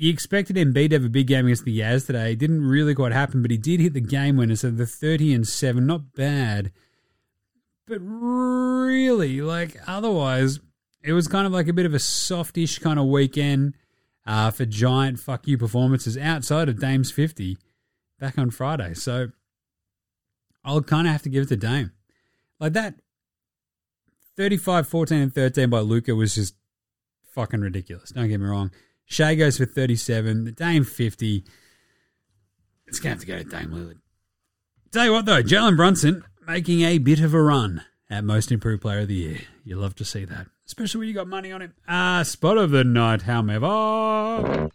You expected Embiid to have a big game against the Yaz today. It didn't really quite happen, but he did hit the game winner. So the 30 and 7, not bad. But really, like otherwise, it was kind of like a bit of a softish kind of weekend uh, for giant fuck you performances outside of Dame's 50 back on Friday. So I'll kind of have to give it to Dame. Like that 35, 14, and 13 by Luka was just fucking ridiculous. Don't get me wrong. Shai goes for 37. The Dame 50. It's going to have to go to Dame Lillard. Tell you what, though, Jalen Brunson making a bit of a run at Most Improved Player of the Year. You love to see that. Especially when you got money on him. Ah, Spud of the night, however.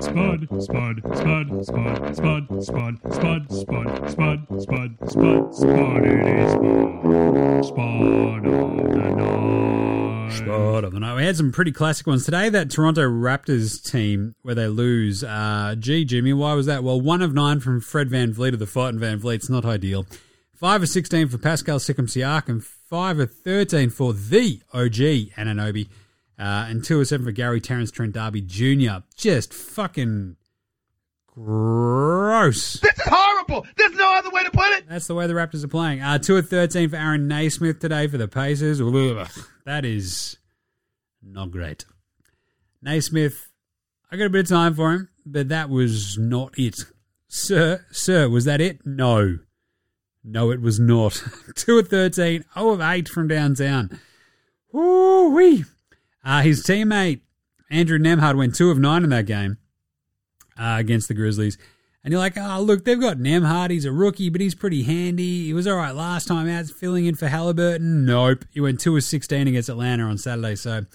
Spud, spud, spud, spud, spud, spud, spud, spud, spud, spud, spud, spud. Spud. Spud. Spud of the night. We had some pretty classic ones today. That Toronto Raptors team where they lose. Uh, gee, Jimmy, why was that? Well, one of nine from Fred VanVleet of the Fighting VanVleet's not ideal. Five of 16 for Pascal Siakam Siakam. Five of 13 for the OG Anunoby. Uh, and two of seven for Gary Terrence Trent Darby Jr. Just fucking gross. This is horrible! There's no other way to put it. That's the way the Raptors are playing. Uh, two of 13 for Aaron Nesmith today for the Pacers. That is not great. Nesmith, I got a bit of time for him, but that was not it. Sir, sir, was that it? No. No, it was not. two of 13, 0 of 8 from downtown. Woo wee. Uh, his teammate, Andrew Nembhard, went 2 of 9 in that game uh, against the Grizzlies. And you're like, oh, look, they've got Nembhard. He's a rookie, but he's pretty handy. He was all right last time out, filling in for Halliburton. Nope. He went 2 of 16 against Atlanta on Saturday. So,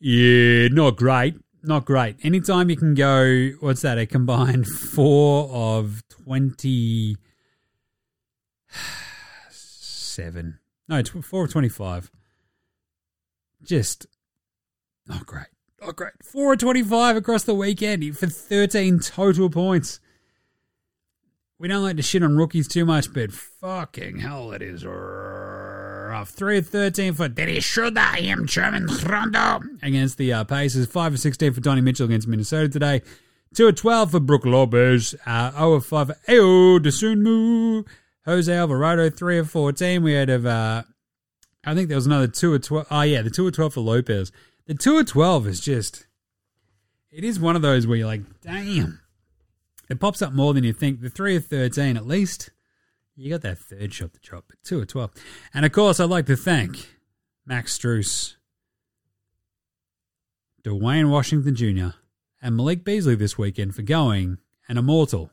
yeah, not great. Not great. Anytime you can go, what's that? A combined 4 of 27. No, tw- 4 of 25. Just not great. Not great. 4 of 25 across the weekend for 13 total points. We don't like to shit on rookies too much, but fucking hell, it is rough. 3 of 13 for Dennis Schroeder, I am German Rondo against the uh, Pacers. 5 of 16 for Donnie Mitchell against Minnesota today. 2 of 12 for Brook Lopez. Uh, 0 of 5 for Ayo Dosunmu. Jose Alvarado, 3 of 14. We had of, uh, I think there was another 2 of 12. Oh, yeah, the 2 of 12 for Lopez. The 2 of 12 is just, it is one of those where you're like, damn. It pops up more than you think. The 3 of 13, at least, you got that third shot to drop, but 2 of 12. And of course, I'd like to thank Max Strus, Duane Washington Jr., and Malik Beasley this weekend for going an immortal.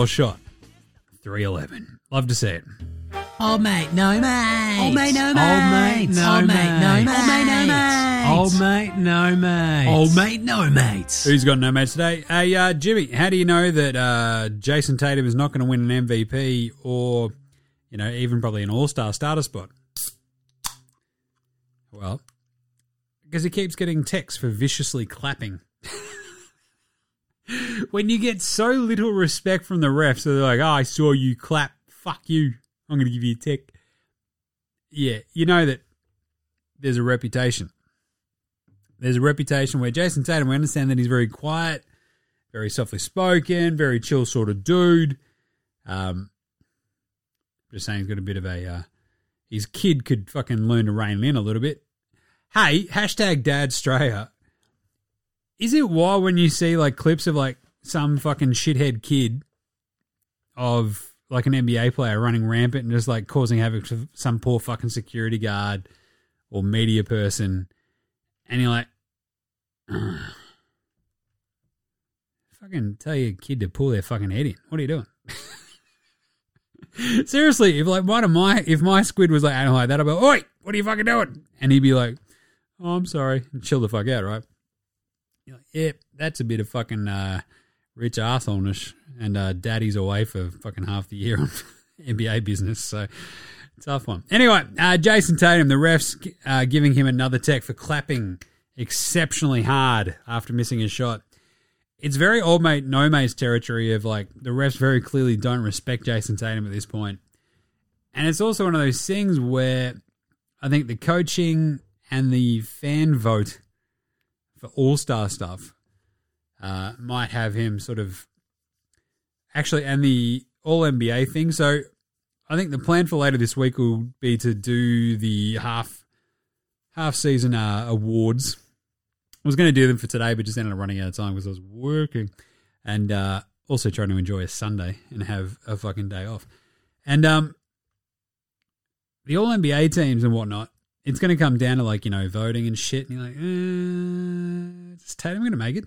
Yeah. Shot 311. Love to see it. Old mate, no mate. Old mate, no Old mate, mates. no Old mate. mate, no Old mate, no mates. mate. Old mate, no mates. Old mate, no mates. Who's got no mates today? Hey, uh, Jimmy, how do you know that uh, Jayson Tatum is not going to win an MVP or, you know, even probably an All Star starter spot? Well, because he keeps getting texts for viciously clapping. when you get so little respect from the refs, so they're like, "Oh, I saw you clap. Fuck you. I'm going to give you a tick." Yeah, you know that there's a reputation. There's a reputation where Jayson Tatum, we understand that he's very quiet, very softly spoken, very chill sort of dude. Um, just saying he's got a bit of a. Uh, his kid could fucking learn to rein in a little bit. Hey, hashtag Dad Straya. Is it wild when you see like clips of like some fucking shithead kid of like an NBA player running rampant and just like causing havoc to some poor fucking security guard or media person, and you're like, "Ugh. fucking tell your kid to pull their fucking head in. What are you doing? Seriously, if like one of my if my squid was like acting like that, I'd be like, "Oi, what are you fucking doing?" And he'd be like, "Oh, I'm sorry," and chill the fuck out, right? You're like, "Yep, that's a bit of fucking uh, rich arseholeness." And uh, daddy's away for fucking half the year on NBA business, so tough one. Anyway, uh, Jayson Tatum, the refs uh, giving him another tech for clapping exceptionally hard after missing a shot. It's very old mate, no mate's territory of like the refs very clearly don't respect Jayson Tatum at this point. And it's also one of those things where I think the coaching and the fan vote for all star stuff uh, might have him sort of actually, and the all NBA thing. So I think the plan for later this week will be to do the half half season uh, awards. I was going to do them for today, but just ended up running out of time because I was working and uh, also trying to enjoy a Sunday and have a fucking day off. And um, the All NBA teams and whatnot, it's going to come down to like you know voting and shit, and you're like, uh, is Tatum going to make it?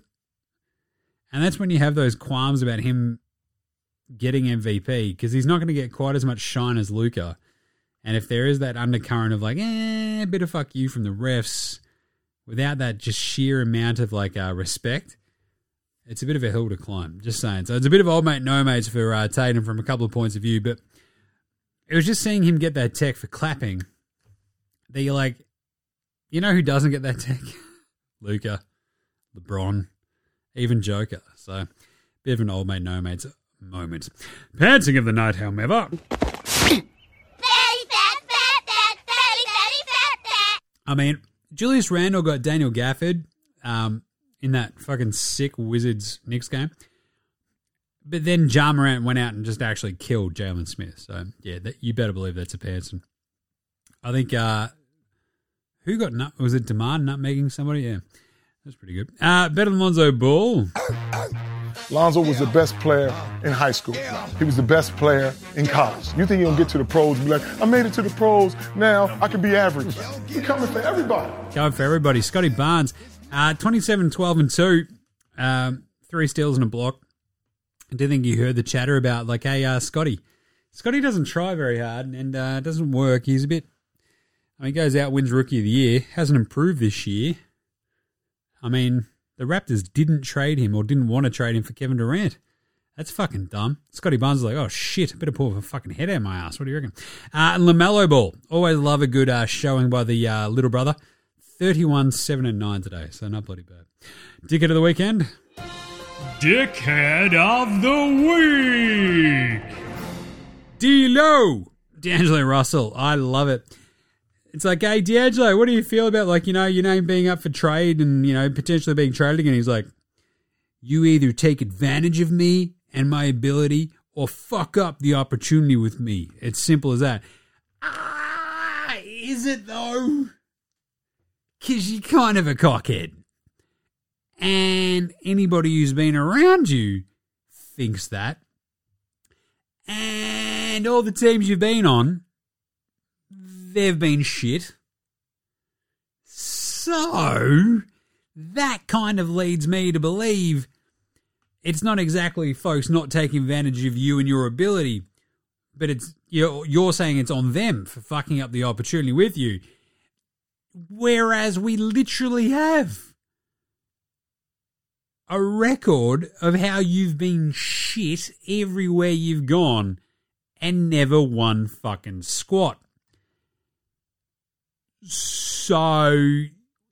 And that's when you have those qualms about him getting MVP because he's not going to get quite as much shine as Luka. And if there is that undercurrent of like, eh, a bit of fuck you from the refs, without that just sheer amount of like uh, respect, it's a bit of a hill to climb. Just saying. So it's a bit of old mate, no mates for uh, Tatum from a couple of points of view, but it was just seeing him get that tech for clapping that you're like, you know who doesn't get that tech? Luka, LeBron, even Joker. So, bit of an old mate, no mates moment. Pantsing of the night, however. I mean, Julius Randle got Daniel Gafford um, in that fucking sick Wizards Knicks game. But then Ja Morant went out and just actually killed Jalen Smith. So, yeah, that, you better believe that's a Panson. I think, uh, who got nut? Was it Demand nutmegging somebody? Yeah, that's pretty good. Uh, better than Lonzo Ball. Lonzo was the best player in high school. He was the best player in college. You think he'll get to the pros and be like, I made it to the pros, now I can be average. He's coming for everybody. Going for everybody. Scottie Barnes, uh, 27, 12, and 2. Um, three steals and a block. I do think you heard the chatter about, like, hey, uh, Scottie. Scottie doesn't try very hard and uh, doesn't work. He's a bit. I mean, he goes out, wins Rookie of the Year, hasn't improved this year. I mean, the Raptors didn't trade him or didn't want to trade him for Kevin Durant. That's fucking dumb. Scottie Barnes is like, oh shit, I better pull a fucking head out of my ass. What do you reckon? Uh, and LaMelo Ball. Always love a good uh, showing by the uh, little brother. 31, 7, and 9 today, so not bloody bad. Dickhead of the weekend. Dickhead of the week. D-Lo. D'Angelo Russell. I love it. It's like, hey, D'Angelo, what do you feel about, like, you know, your name being up for trade and, you know, potentially being traded again? He's like, you either take advantage of me and my ability or fuck up the opportunity with me. It's simple as that. Ah, is it though? Because you're kind of a cockhead. And anybody who's been around you thinks that. And all the teams you've been on, they've been shit. So, that kind of leads me to believe it's not exactly folks not taking advantage of you and your ability, but it's you're, you're saying it's on them for fucking up the opportunity with you. Whereas we literally have a record of how you've been shit everywhere you've gone and never won fucking squat. So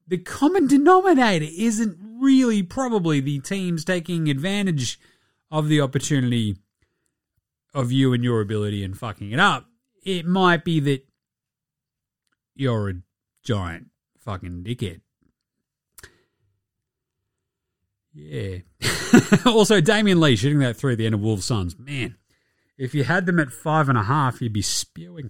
the common denominator isn't really probably the teams taking advantage of the opportunity of you and your ability and fucking it up. It might be that you're a giant fucking dickhead. Yeah. also, Damion Lee shooting that at the end of Wolves Suns. Man, if you had them at five and a half, you'd be spewing.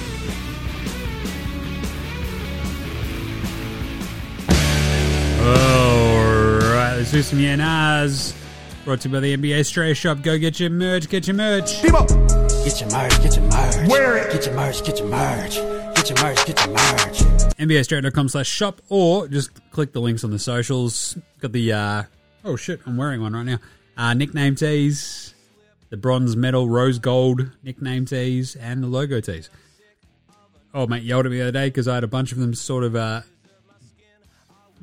Right, let's some yeah Nahs. Brought to you by the NBA Straya Shop. Go get your merch, get your merch. People. Get your merch, get your merch. Wear it. Get your merch, get your merch. Get your merch, get your merch. NBAstraya.com slash shop or just click the links on the socials. Got the, uh, oh shit, I'm wearing one right now. Uh, nickname tees, the bronze medal, rose gold nickname tees, and the logo tees. Oh, mate yelled at me the other day because I had a bunch of them sort of uh,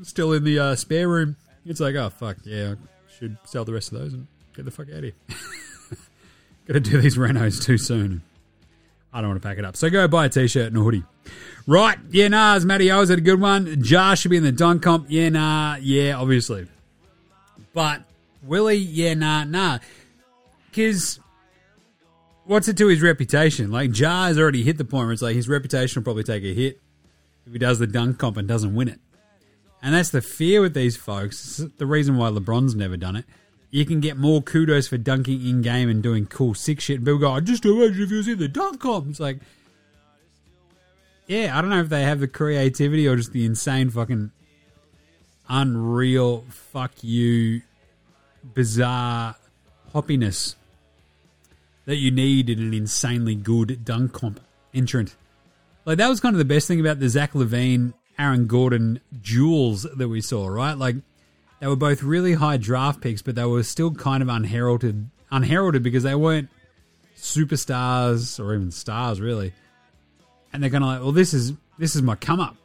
still in the uh, spare room. It's like, oh, fuck, yeah, I should sell the rest of those and get the fuck out of here. Gotta do these renos too soon. I don't want to pack it up. So go buy a t-shirt and a hoodie. Right, yeah, nah, Matty O's had a good one. Ja should be in the dunk comp. Yeah, nah, yeah, obviously. But Willie, yeah, nah, nah. Because what's it to his reputation? Like, Ja has already hit the point where it's like his reputation will probably take a hit if he does the dunk comp and doesn't win it. And that's the fear with these folks. It's the reason why LeBron's never done it. You can get more kudos for dunking in game and doing cool sick shit. And people go, "I just imagine if he was in the dunk comp. It's like, yeah, I don't know if they have the creativity or just the insane fucking unreal fuck you bizarre hoppiness that you need in an insanely good dunk comp entrant. Like that was kind of the best thing about the Zach LaVine, Aaron Gordon duels that we saw, right? Like they were both really high draft picks, but they were still kind of unheralded, unheralded because they weren't superstars or even stars really. And they're kind of like, well, this is this is my come up,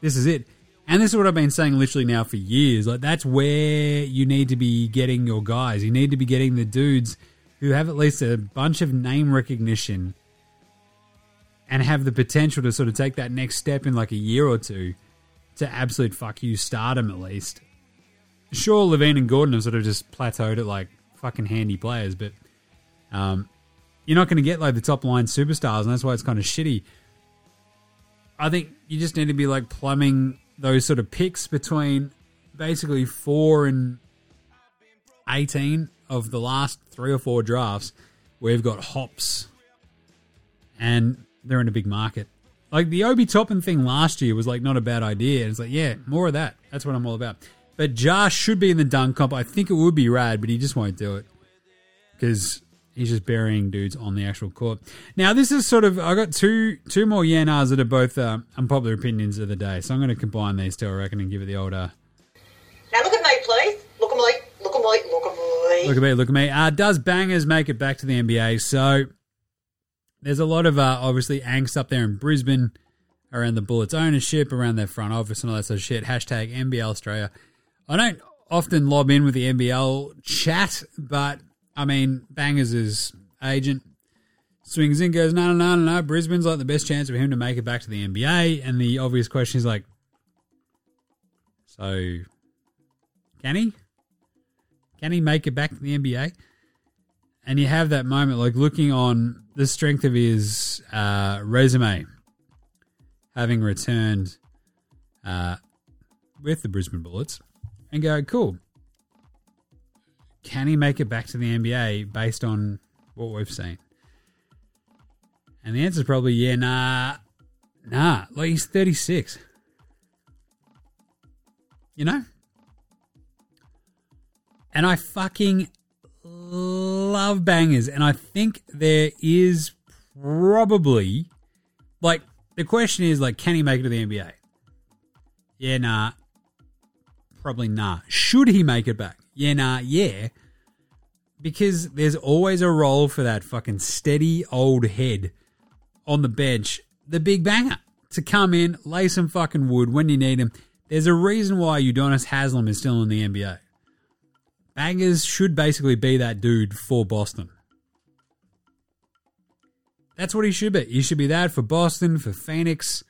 this is it. And this is what I've been saying literally now for years. Like that's where you need to be getting your guys. You need to be getting the dudes who have at least a bunch of name recognition and have the potential to sort of take that next step in like a year or two to absolute fuck you stardom at least. Sure, LaVine and Gordon have sort of just plateaued at like fucking handy players, but um, you're not going to get like the top line superstars, and that's why it's kind of shitty. I think you just need to be like plumbing those sort of picks between basically four and 18 of the last three or four drafts you've got hops and they're in a big market. Like the Obi Toppin thing last year was like not a bad idea. It's like, yeah, more of that. That's what I'm all about. But Josh should be in the dunk comp. I think it would be rad, but he just won't do it because he's just burying dudes on the actual court. Now, this is sort of I got two two more Yanars that are both uh, unpopular opinions of the day, so I'm going to combine these two, I reckon, and give it the old. Uh, Now look at me, please. Look at me. Look at me. Look at me. look at me, look at me. Uh, does bangers make it back to the NBA? So there's a lot of uh, obviously angst up there in Brisbane around the Bullets ownership, around their front office, and all that sort of shit. Hashtag NBL Australia. I don't often lob in with the NBL chat, but I mean, Bangers' agent swings in, goes, no, no, no, no, no. Brisbane's like the best chance for him to make it back to the NBA. And the obvious question is like, so can he? Can he make it back to the NBA? And you have that moment, like looking on the strength of his uh, resume, having returned uh, with the Brisbane Bullets, and go, cool. Can he make it back to the NBA based on what we've seen? And the answer is probably yeah, nah, nah. Like he's 36. You know? And I fucking love bangers. And I think there is probably, like, the question is, like, can he make it to the NBA? Yeah, nah. Probably nah. Should he make it back? Yeah, nah, yeah. Because there's always a role for that fucking steady old head on the bench, the big banger, to come in, lay some fucking wood when you need him. There's a reason why Udonis Haslam is still in the NBA. Bangers should basically be that dude for Boston. That's what he should be. He should be that for Boston, for Phoenix,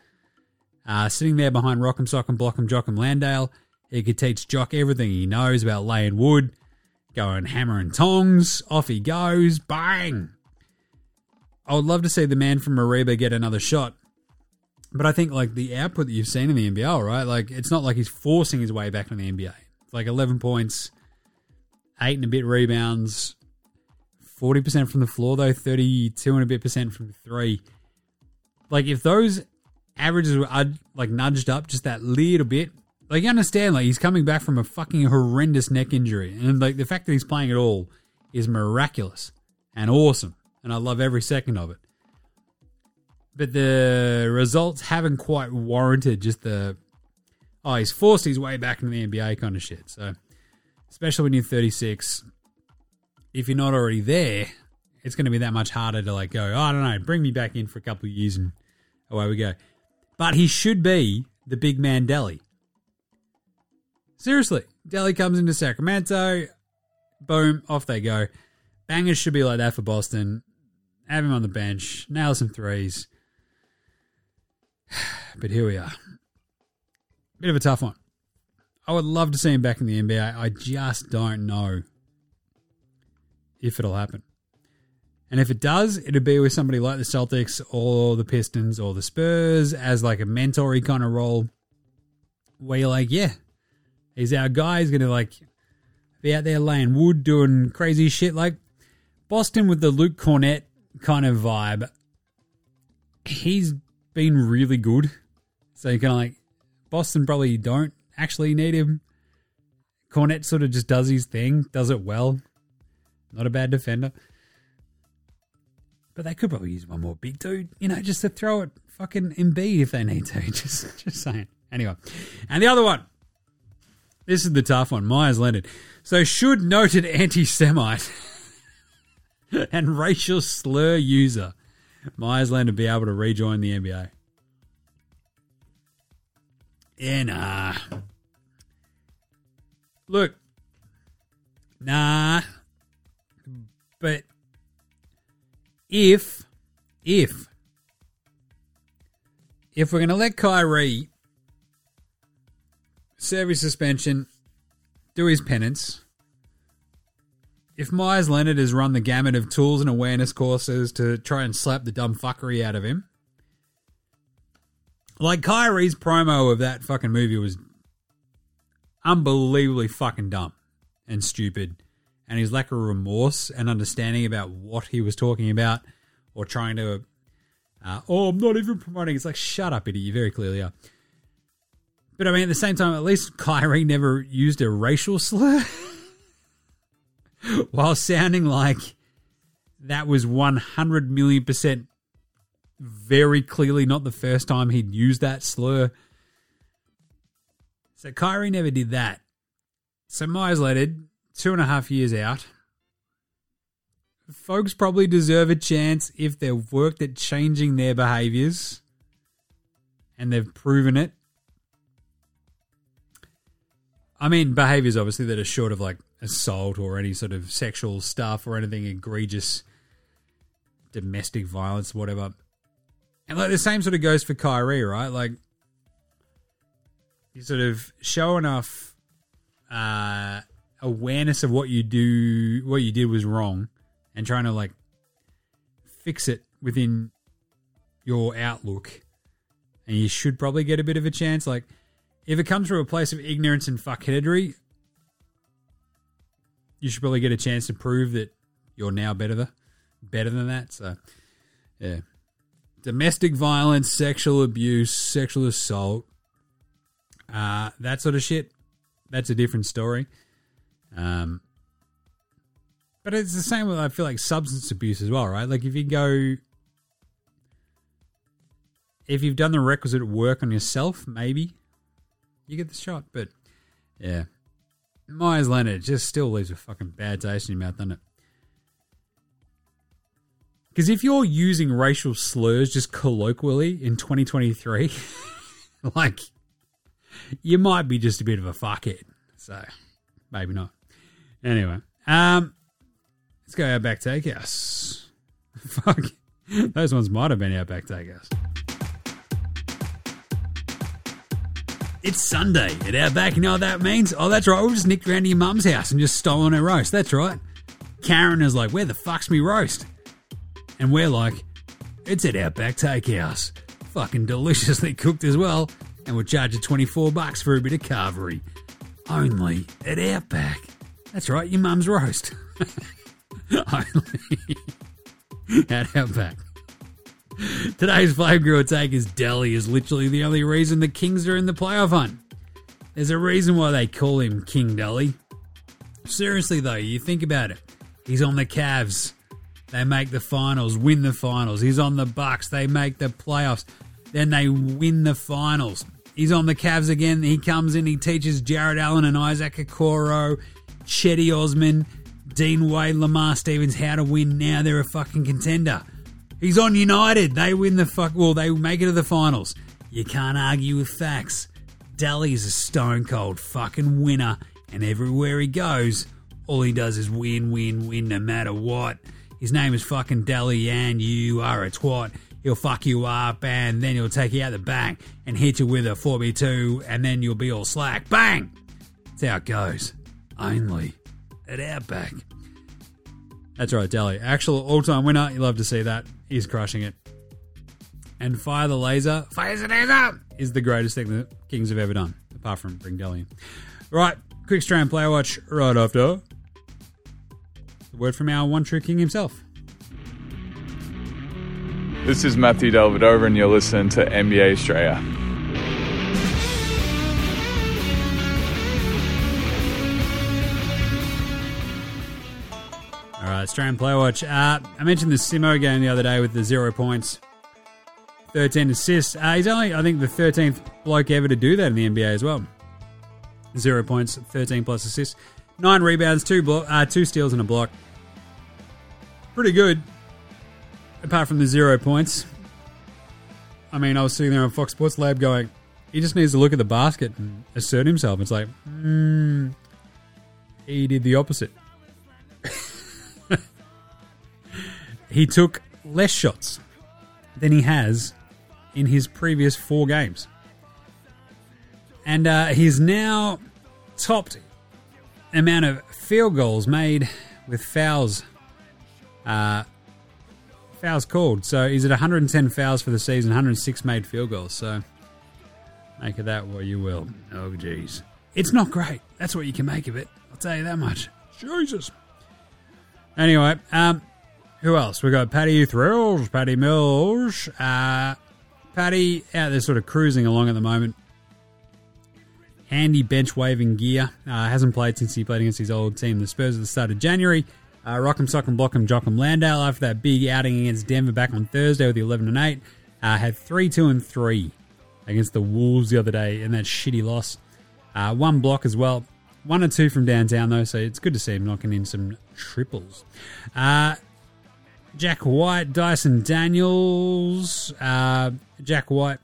uh, sitting there behind Rock'em Sock'em Block'em Jock'em Landale. He could teach Jock everything he knows about laying wood, going hammer and tongs. Off he goes. Bang! I would love to see the man from Mareeba get another shot. But I think like the output that you've seen in the NBL, right? Like it's not like he's forcing his way back in the NBA. It's like 11 points, eight and a bit rebounds, 40% from the floor though, 32 and a bit percent from three. Like if those averages were like nudged up just that little bit, like you understand, like he's coming back from a fucking horrendous neck injury, and like the fact that he's playing at all is miraculous and awesome, and I love every second of it. But the results haven't quite warranted just the oh he's forced his way back into the NBA kind of shit. So especially when you're 36, if you're not already there, it's going to be that much harder to like go. Oh, I don't know, bring me back in for a couple of years and away we go. But he should be the big man Delly. Seriously, Delly comes into Sacramento, boom, off they go. Bangers should be like that for Boston. Have him on the bench, nail some threes. But here we are. Bit of a tough one. I would love to see him back in the NBA. I just don't know if it'll happen. And if it does, it'll be with somebody like the Celtics or the Pistons or the Spurs as like a mentory kind of role where you're like, yeah, he's our guy. He's going to like be out there laying wood, doing crazy shit. Like Boston with the Luke Kornet kind of vibe. He's been really good. So you kind of like, Boston probably don't actually need him. Kornet sort of just does his thing, does it well. Not a bad defender. But they could probably use one more big dude, you know, just to throw it fucking Embiid if they need to. Just, just saying. Anyway, and the other one, This is the tough one. Meyers Leonard. So, should noted anti Semite and racial slur user Meyers Leonard be able to rejoin the NBA? Yeah, nah. Look, nah. But if, if, if we're going to let Kyrie serve his suspension, do his penance, if Meyers Leonard has run the gamut of tools and awareness courses to try and slap the dumb fuckery out of him, like Kyrie's promo of that fucking movie was unbelievably fucking dumb and stupid. And his lack of remorse and understanding about what he was talking about or trying to, uh, oh, I'm not even promoting. It's like, shut up, idiot. You very clearly are. But I mean, at the same time, at least Kyrie never used a racial slur while sounding like that was 100 million percent very clearly not the first time he'd used that slur. So Kyrie never did that. So Meyers Leonard, two and a half years out. Folks probably deserve a chance if they've worked at changing their behaviors and they've proven it. I mean, behaviors obviously that are short of like assault or any sort of sexual stuff or anything egregious, domestic violence, whatever. And like the same sort of goes for Kyrie, right? Like you sort of show enough uh, awareness of what you do, what you did was wrong, and trying to like fix it within your outlook, and you should probably get a bit of a chance. Like if it comes from a place of ignorance and fuckheadery, you should probably get a chance to prove that you're now better than better than that. So yeah domestic violence, sexual abuse, sexual assault, uh, that sort of shit. That's a different story. Um, but it's the same with I feel like substance abuse as well, right? Like if you go, if you've done the requisite work on yourself, maybe you get the shot. But yeah, Meyers Leonard just still leaves a fucking bad taste in your mouth, doesn't it? Because if you're using racial slurs just colloquially in 2023, like, you might be just a bit of a fuckhead. So, maybe not. Anyway, um, let's go Outback Takehouse. Fuck. Those ones might have been Outback Takehouse. It's Sunday at Outback. You know what that means? Oh, that's right. We just nicked around to your mum's house and just stolen her roast. That's right. Karen is like, where the fuck's me roast? And we're like, it's at Outback Takehouse. Fucking deliciously cooked as well. And we'll charge you 24 bucks for a bit of carvery. Only at Outback. That's right, your mum's roast. Only at Outback. Today's Flame Grill take is Delly is literally the only reason the Kings are in the playoff hunt. There's a reason why they call him King Delly. Seriously though, you think about it. He's on the Cavs. They make the finals, win the finals. He's on the Bucks. They make the playoffs. Then they win the finals. He's on the Cavs again. He comes in. He teaches Jarrett Allen and Isaac Okoro, Cedi Osman, Dean Wade, Lamar Stevens how to win. Now they're a fucking contender. He's on United. They win the fuck. Well, they make it to the finals. You can't argue with facts. Delly's a stone cold fucking winner, and everywhere he goes, all he does is win, win, win, no matter what. His name is fucking Delly, and you are a twat. He'll fuck you up, and then he'll take you out the back and hit you with a 4b2, and then you'll be all slack. Bang! That's how it goes. Only at Outback. That's right, Delly. Actual all time winner. You love to see that. He's crushing it. And Fire the Laser, Fire the Laser, is the greatest thing the Kings have ever done, apart from bring Delly in. Right, quick Strayan player watch right after. The word from our one true king himself. This is Matthew Dellavedova, and you're listening to NBA Straya. All right, Strayan Player Watch. Uh, I mentioned the Simo game the other day with the zero points, 13 assists. Uh, he's only, I think, the 13th bloke ever to do that in the NBA as well. Zero points, 13 plus assists. Nine rebounds, two, blo- uh, two steals, and a block. Pretty good, apart from the zero points. I mean, I was sitting there on Fox Sports Lab going, he just needs to look at the basket and assert himself. It's like, hmm, he did the opposite. he took less shots than he has in his previous four games. And uh, he's now topped amount of field goals made with fouls. Uh, fouls called. So is it 110 fouls for the season, 106 made field goals. So make of that what you will. Oh, jeez. It's not great. That's what you can make of it. I'll tell you that much. Jesus. Anyway, um, who else? We got Paddy Thrills, Patty Mills. Uh, Patty out there sort of cruising along at the moment. Handy bench waving gear. Uh, hasn't played since he played against his old team, the Spurs, at the start of January. Uh, Rock'em Sock'em Block'em Jock'em Landale after that big outing against Denver back on Thursday with the 11 and 8. Uh, had 3 2 and 3 against the Wolves the other day in that shitty loss. Uh, one block as well. One or two from downtown, though, so it's good to see him knocking in some triples. Uh, Jack White, Dyson Daniels. Uh, Jack White,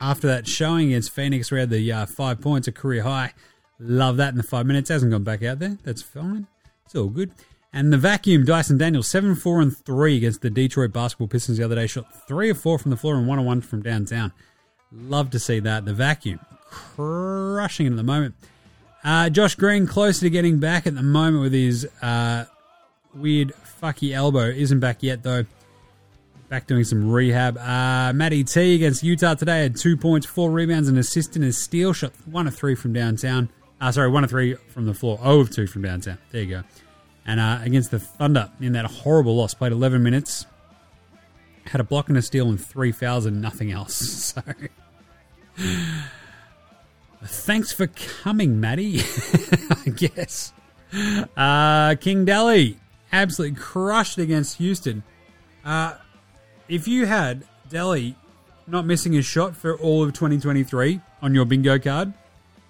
after that showing against Phoenix, he had the uh, five points, a career high. Love that in the five minutes. Hasn't gone back out there. That's fine. It's all good. And the vacuum, Dyson Daniels, 7 4 and 3 against the Detroit Basketball Pistons the other day. Shot 3 of 4 from the floor and 1 on 1 from downtown. Love to see that. The vacuum, crushing it at the moment. Uh, Josh Green, closer to getting back at the moment with his uh, weird fucky elbow. Isn't back yet, though. Back doing some rehab. Uh, Matty T against Utah today had two points, four rebounds, and an assist and a steal. Shot one of three from downtown. Uh, sorry, one of three from the floor. Oh of two from downtown. There you go. And uh, against the Thunder in that horrible loss, played 11 minutes. Had a block and a steal and three fouls and nothing else. So, thanks for coming, Matty. I guess. Uh, King Delly absolutely crushed against Houston. Uh, if you had Delly not missing a shot for all of 2023 on your bingo card,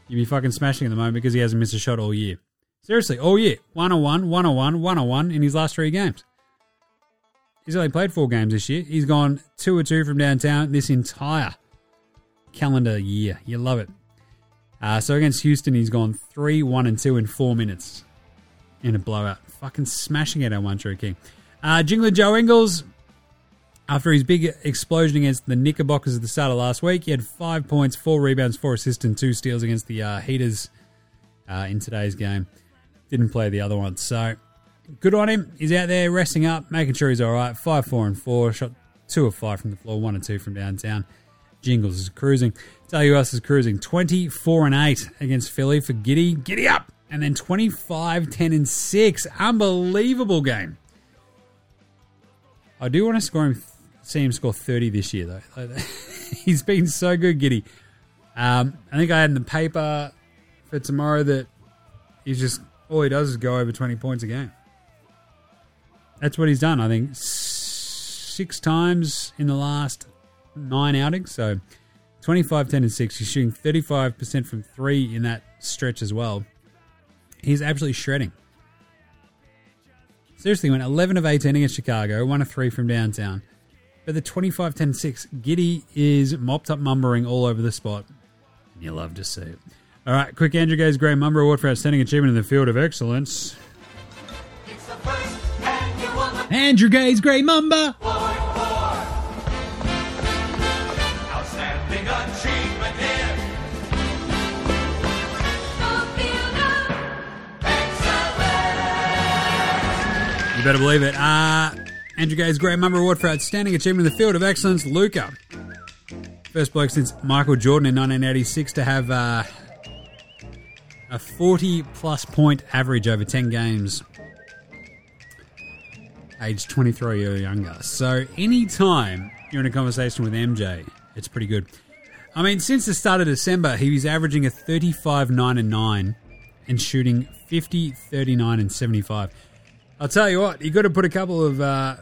you'd be fucking smashing at the moment because he hasn't missed a shot all year. Seriously, all year. 101, 101, 101 in his last three games. He's only played four games this year. He's gone two or two from downtown this entire calendar year. You love it. Uh, so against Houston, he's gone three, one, and two in four minutes in a blowout. Fucking smashing it, our one true king. Uh, Jingler Joe Ingles, after his big explosion against the Knickerbockers at the start of last week, he had five points, four rebounds, four assists, and two steals against the uh, Heaters uh, in today's game. Didn't play the other one, so good on him. He's out there resting up, making sure he's all right. Five, four, and four. Shot two of five from the floor, one and two from downtown. Jingles is cruising. Tell you is cruising. 24 and 8 against Philly for Giddey. Giddy up! And then 25, 10 and 6. Unbelievable game. I do want to score him, see him score 30 this year, though. He's been so good, Giddey. Um, I think I had in the paper for tomorrow that he's just, all he does is go over 20 points a game. That's what he's done, I think, six times in the last nine outings. So 25, 10, and 6. He's shooting 35% from three in that stretch as well. He's absolutely shredding. Seriously, went 11 of 18 against Chicago, 1 of 3 from downtown. But the 25, 10, 6, Giddey is mopped up mumbering all over the spot. And you love to see it. All right, quick Andrew Gaze Grey Mamba Award for Outstanding Achievement in the Field of Excellence. Andrew Gaze Grey Mamba. Outstanding achievement here. You better believe it. Uh, Andrew Gaze Great Mamba Award for Outstanding Achievement in the Field of Excellence, Luka. First bloke since Michael Jordan in 1986 to have uh, a 40 plus point average over 10 games, age 23 or younger. So, anytime you're in a conversation with MJ, it's pretty good. I mean, since the start of December, he was averaging a 35 9 and 9 and shooting 50 39 and 75. I'll tell you what, he got to put a couple of uh,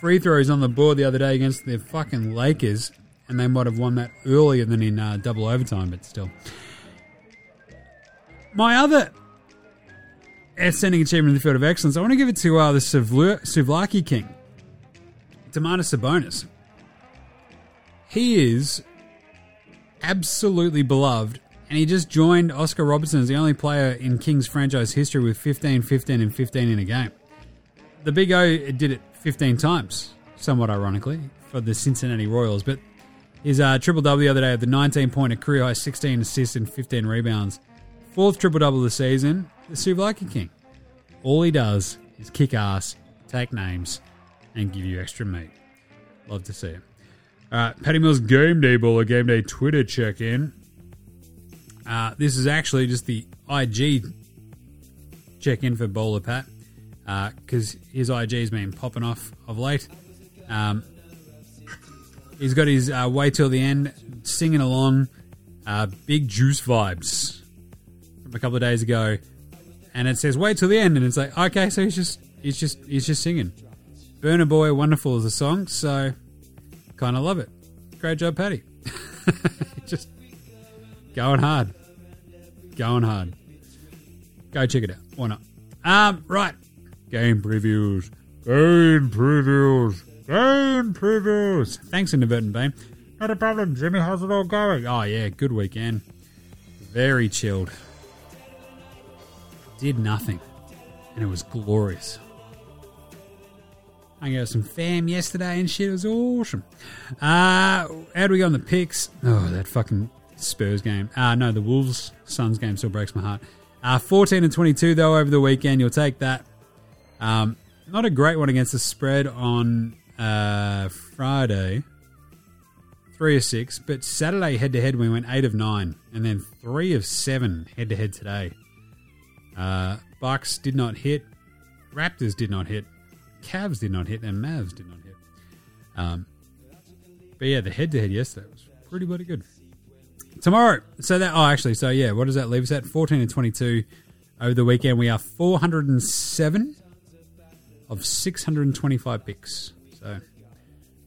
free throws on the board the other day against the fucking Lakers, and they might have won that earlier than in uh, double overtime, but still. my other outstanding achievement in the field of excellence, I want to give it to uh, the Suvla- Souvlaki King, Domantas Sabonis. He is absolutely beloved, and he just joined Oscar Robertson as the only player in Kings franchise history with 15, 15, and 15 in a game. The Big O did it 15 times, somewhat ironically, for the Cincinnati Royals, but his uh, triple double the other day at the 19 point, a career high 16 assists and 15 rebounds. Fourth triple double of the season, the Souvlaki King. All he does is kick ass, take names, and give you extra meat. Love to see it. All right, Patty Mills Game Day Baller Game Day Twitter check in. Uh, this is actually just the IG check in for Bowler Pat because his IG's been popping off of late. Um, he's got his uh, way till the end singing along, uh, big juice vibes from a couple of days ago, and it says wait till the end, and it's like okay, so he's just he's just he's just singing. Burna Boy, wonderful is a song, so kind of love it. Great job, Patty. just going hard, going hard. Go check it out. Why not? Um, right. Game previews. Game previews. Game previews. Thanks, Inadvertent Bane. Not a problem, Jimmy. How's it all going? Oh, yeah, good weekend. Very chilled. Did nothing. And it was glorious. I got some fam yesterday and shit. It was awesome. Uh, how do we go on the picks? Oh, that fucking Spurs game. Uh, no, the Wolves Suns game still breaks my heart. Uh, 14 and 22, though, over the weekend. You'll take that. Um, not a great one against the spread on uh, Friday. 3 of 6. But Saturday head to head, we went 8 of 9. And then 3 of 7 head to head today. Uh, Bucks did not hit. Raptors did not hit. Cavs did not hit. And Mavs did not hit. Um, but yeah, the head to head yesterday was pretty bloody good. Tomorrow, so that, oh, actually, so yeah, what does that leave us at? 14 and 22 over the weekend. We are 407 of 625 picks. So,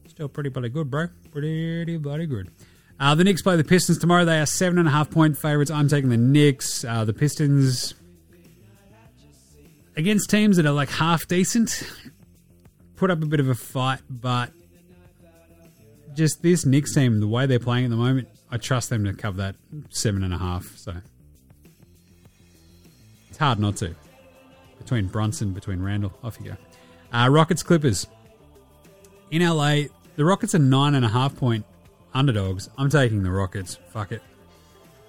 still pretty bloody good, bro. Pretty bloody good. Uh, the Knicks play the Pistons tomorrow. They are seven and a half point favorites. I'm taking the Knicks. Uh, the Pistons against teams that are like half decent, put up a bit of a fight, but just this Knicks team, the way they're playing at the moment, I trust them to cover that seven and a half. So it's hard not to. Between Brunson, between Randle, off you go. Uh, Rockets Clippers in LA. The Rockets are nine and a half point underdogs. I'm taking the Rockets. Fuck it.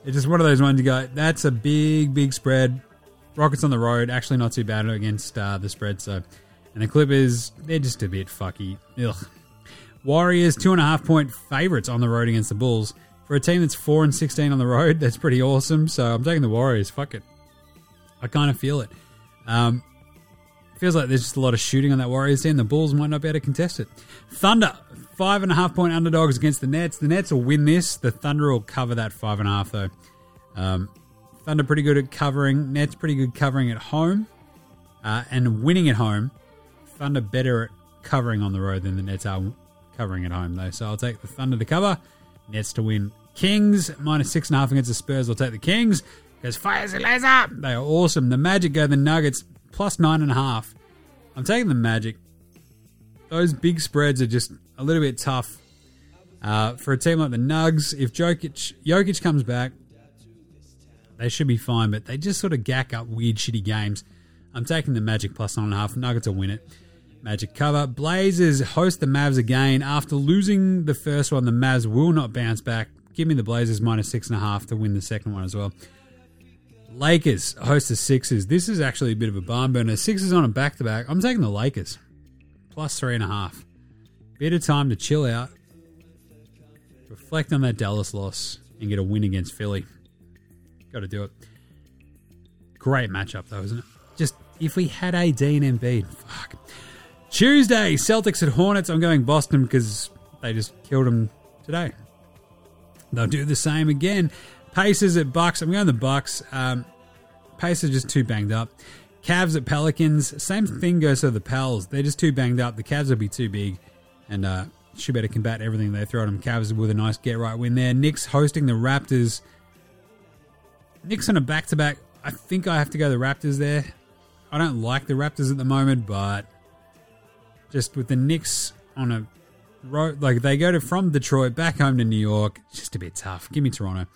It's just one of those ones you go. That's a big, big spread. Rockets on the road, actually not too bad against uh, the spread. So, and the Clippers, they're just a bit fucky. Ugh. Warriors two and a half point favorites on the road against the Bulls. For a team that's four and sixteen on the road, that's pretty awesome. So I'm taking the Warriors. Fuck it. I kind of feel it. Um, feels like there's just a lot of shooting on that Warriors team. The Bulls might not be able to contest it. Thunder five and a half point underdogs against the Nets. The Nets will win this. The Thunder will cover that five and a half though. Um, Thunder pretty good at covering. Nets pretty good covering at home, uh, and winning at home. Thunder better at covering on the road than the Nets are covering at home though. So I'll take the Thunder to cover. Nets to win. Kings minus six and a half against the Spurs. I'll take the Kings because fires a laser. They are awesome. The Magic go the Nuggets plus nine and a half. I'm taking the Magic. Those big spreads are just a little bit tough uh, for a team like the Nugs. If Jokic Jokic comes back, they should be fine. But they just sort of gack up weird, shitty games. I'm taking the Magic plus nine and a half. Nuggets will win it. Magic cover. Blazers host the Mavs again. After losing the first one, the Mavs will not bounce back. Give me the Blazers minus six and a half to win the second one as well. Lakers host the Sixers. This is actually a bit of a barn burner. Sixers on a back to back. I'm taking the Lakers. Plus three and a half. Bit of time to chill out. Reflect on that Dallas loss and get a win against Philly. Got to do it. Great matchup though, isn't it? Just if we had AD and Embiid, fuck. Tuesday, Celtics at Hornets. I'm going Boston because they just killed them today. They'll do the same again. Pacers at Bucks. I'm going the Bucks. Um, Pacers just too banged up. Cavs at Pelicans. Same thing goes for the Pels. They're just too banged up. The Cavs will be too big, and uh, should better combat everything they throw at them. Cavs with a nice get right win there. Knicks hosting the Raptors. Knicks on a back to back. I think I have to go the Raptors there. I don't like the Raptors at the moment, but just with the Knicks on a road, like they go to from Detroit back home to New York, just a bit tough. Give me Toronto.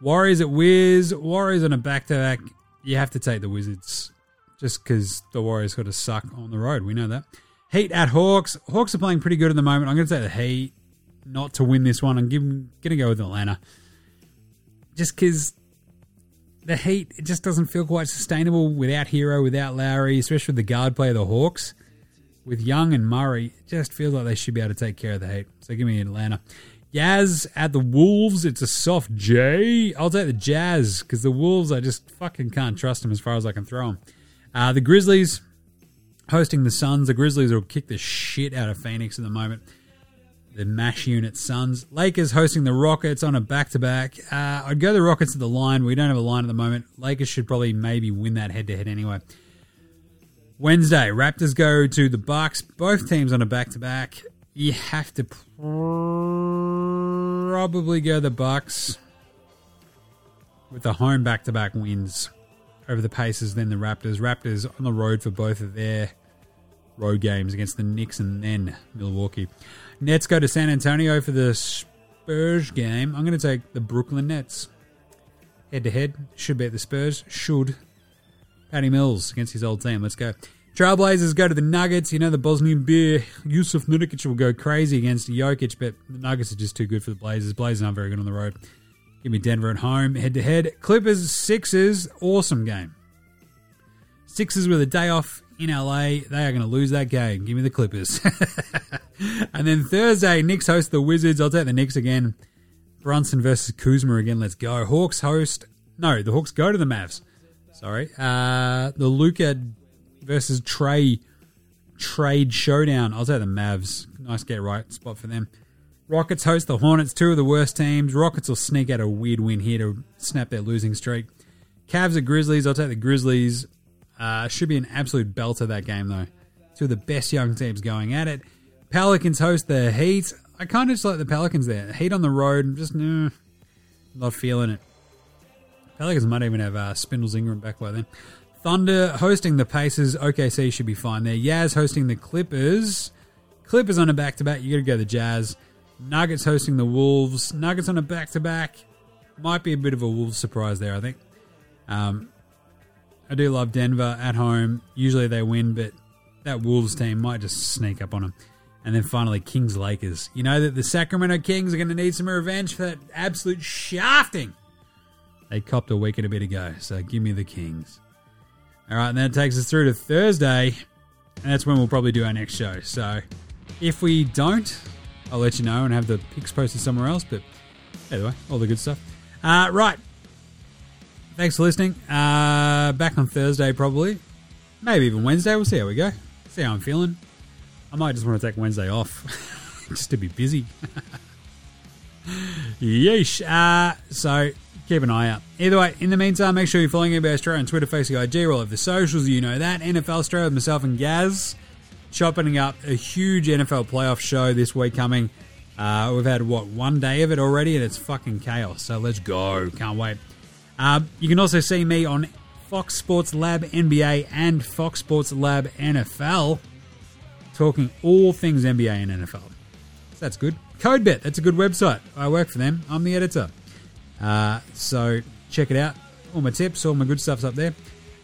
Warriors at Wiz. Warriors on a back to back. You have to take the Wizards just because the Warriors got to suck on the road. We know that. Heat at Hawks. Hawks are playing pretty good at the moment. I'm going to take the Heat not to win this one. I'm going to go with Atlanta. Just because the Heat it just doesn't feel quite sustainable without Herro, without Lowry, especially with the guard play of the Hawks. With Young and Murray, it just feels like they should be able to take care of the Heat. So give me Atlanta. Yaz at the Wolves. It's a soft J. I'll take the Jazz because the Wolves, I just fucking can't trust them as far as I can throw them. Uh, the Grizzlies hosting the Suns. The Grizzlies will kick the shit out of Phoenix at the moment. The MASH unit Suns. Lakers hosting the Rockets on a back to back. I'd go the Rockets at the line. We don't have a line at the moment. Lakers should probably maybe win that head to head anyway. Wednesday, Raptors go to the Bucks. Both teams on a back to back. You have to probably go the Bucks with the home back to back wins over the Pacers, then the Raptors. Raptors on the road for both of their road games against the Knicks and then Milwaukee. Nets go to San Antonio for the Spurs game. I'm going to take the Brooklyn Nets. Head to head. Should beat the Spurs. Should. Patty Mills against his old team. Let's go. Trailblazers go to the Nuggets. You know the Bosnian beer. Jusuf Nurkic will go crazy against Jokic, but the Nuggets are just too good for the Blazers. Blazers aren't very good on the road. Give me Denver at home, head to head. Clippers, Sixers, awesome game. Sixers with a day off in LA. They are going to lose that game. Give me the Clippers. and then Thursday, Knicks host the Wizards. I'll take the Knicks again. Brunson versus Kuzma again. Let's go. Hawks host. No, the Hawks go to the Mavs. Sorry. Uh, the Luka versus Trae trade showdown. I'll take the Mavs. Nice get right spot for them. Rockets host the Hornets, two of the worst teams. Rockets will sneak out a weird win here to snap their losing streak. Cavs at Grizzlies. I'll take the Grizzlies. Uh, should be an absolute belter that game though. Two of the best young teams going at it. Pelicans host the Heat. I kind of just like the Pelicans there. Heat on the road. I'm just nah, not feeling it. Pelicans might even have uh, Spindles Ingram back by then. Thunder hosting the Pacers. OKC should be fine there. Yaz hosting the Clippers. Clippers on a back to back. You got to go the Jazz. Nuggets hosting the Wolves. Nuggets on a back to back. Might be a bit of a Wolves surprise there, I think. Um, I do love Denver at home. Usually they win, but that Wolves team might just sneak up on them. And then finally, Kings Lakers. You know that the Sacramento Kings are going to need some revenge for that absolute shafting they copped a week and a bit ago. So give me the Kings. All right, and that takes us through to Thursday. And that's when we'll probably do our next show. So if we don't, I'll let you know and have the picks posted somewhere else. But anyway, all the good stuff. Uh, right. Thanks for listening. Uh, back on Thursday, probably. Maybe even Wednesday. We'll see how we go. See how I'm feeling. I might just want to take Wednesday off just to be busy. Yeesh. Uh, so keep an eye out. Either way, in the meantime, make sure you're following NBA Straya on Twitter, Facebook, IG, all of the socials. You know that. NFL Straya with myself and Gaz chopping up a huge NFL playoff show this week coming. Uh, we've had, what, one day of it already, and it's fucking chaos. So let's go. Can't wait. Uh, you can also see me on Fox Sports Lab NBA and Fox Sports Lab NFL talking all things NBA and NFL. So that's good. CodeBet, that's a good website. I work for them. I'm the editor. Uh, so check it out. All my tips, all my good stuff's up there.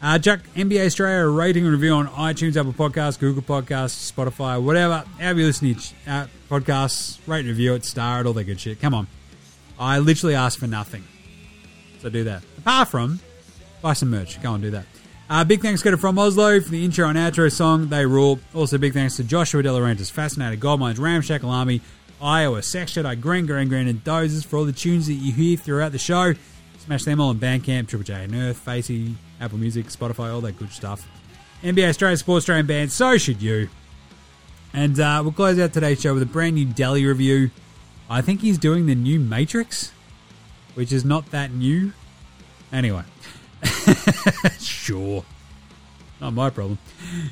Uh, Chuck NBA Straya rating and review on iTunes, Apple Podcasts, Google Podcasts, Spotify, whatever. However you listen to uh, podcasts, rate and review it, star it, all that good shit. Come on. I literally ask for nothing. So do that. Apart from, buy some merch. Go and do that. Uh, big thanks go to From Oslo for the intro and outro song. They rule. Also, big thanks to Joshua Delarantis, Fascinated Goldmines, Ramshackle Army, Iowa, Sex Jedi, Green, Green, Green, and Dozers for all the tunes that you hear throughout the show. Smash them all on Bandcamp, Triple J Unearthed, Facey, Apple Music, Spotify, all that good stuff. NBA Straya Sports Australian Band, so should you. And uh, we'll close out today's show with a brand new Delly review. I think he's doing the new Matrix, which is not that new. Anyway, sure. Not my problem.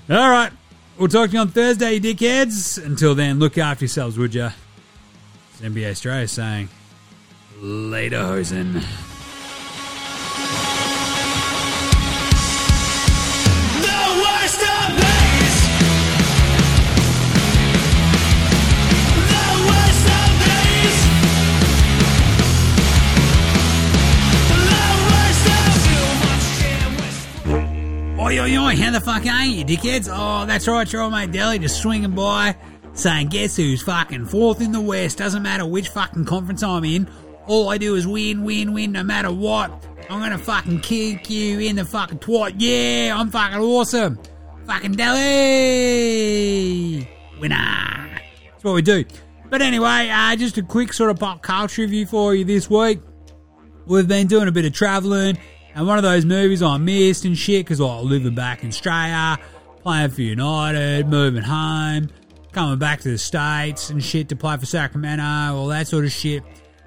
All right. We'll talk to you on Thursday, you dickheads. Until then, look after yourselves, would ya? It's NBA Straya saying, later, Hosen. Oi, oi, oi, how the fuck ain't you, dickheads? Oh, that's right, your old mate Delly just swinging by saying, guess who's fucking fourth in the West? Doesn't matter which fucking conference I'm in. All I do is win, win, win, no matter what. I'm gonna fucking kick you in the fucking twat. Yeah, I'm fucking awesome. Fucking Delly! Winner! That's what we do. But anyway, uh, just a quick sort of pop culture review for you this week. We've been doing a bit of travelling, and one of those movies I missed and shit because like, living back in Australia, playing for United, moving home, coming back to the States and shit to play for Sacramento, all that sort of shit.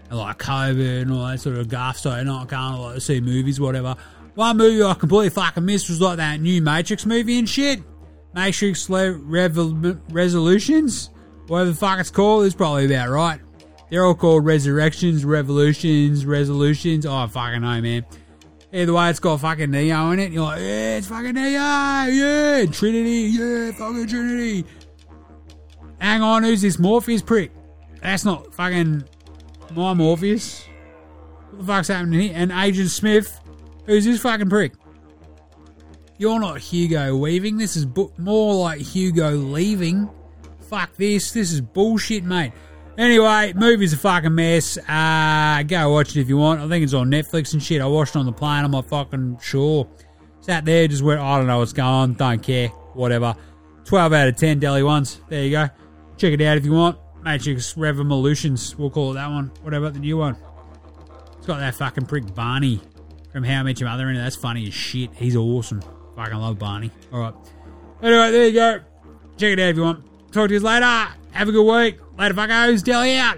And like COVID and all that sort of guff, so not going to see movies, whatever. One movie I completely fucking missed was like that new Matrix movie and shit. Matrix Le- Revol- Resolutions, whatever the fuck it's called, is probably about right. They're all called Resurrections, Revolutions, Resolutions. Oh, I fucking know, man. Either way, it's got fucking Neo in it. You're like, yeah, it's fucking Neo, yeah, Trinity, yeah, fucking Trinity. Hang on, who's this Morpheus prick? That's not fucking my Morpheus. What the fuck's happening here? And Agent Smith, who's this fucking prick? You're not Hugo Weaving. This is bu- more like Hugo leaving. Fuck this. This is bullshit, mate. Anyway, movie's a fucking mess. Uh, go watch it if you want. I think it's on Netflix and shit. I watched it on the plane. I'm not fucking sure. Sat there, just went, I don't know what's going on. Don't care. Whatever. 12 out of 10 Delly ones. There you go. Check it out if you want. Matrix Revolutions. We'll call it that one. Whatever, the new one. It's got that fucking prick Barney from How I Met Your Mother in it. That's funny as shit. He's awesome. Fucking love Barney. Alright. Anyway, there you go. Check it out if you want. Talk to you later. Have a good week. Later, fuckos. Delly out.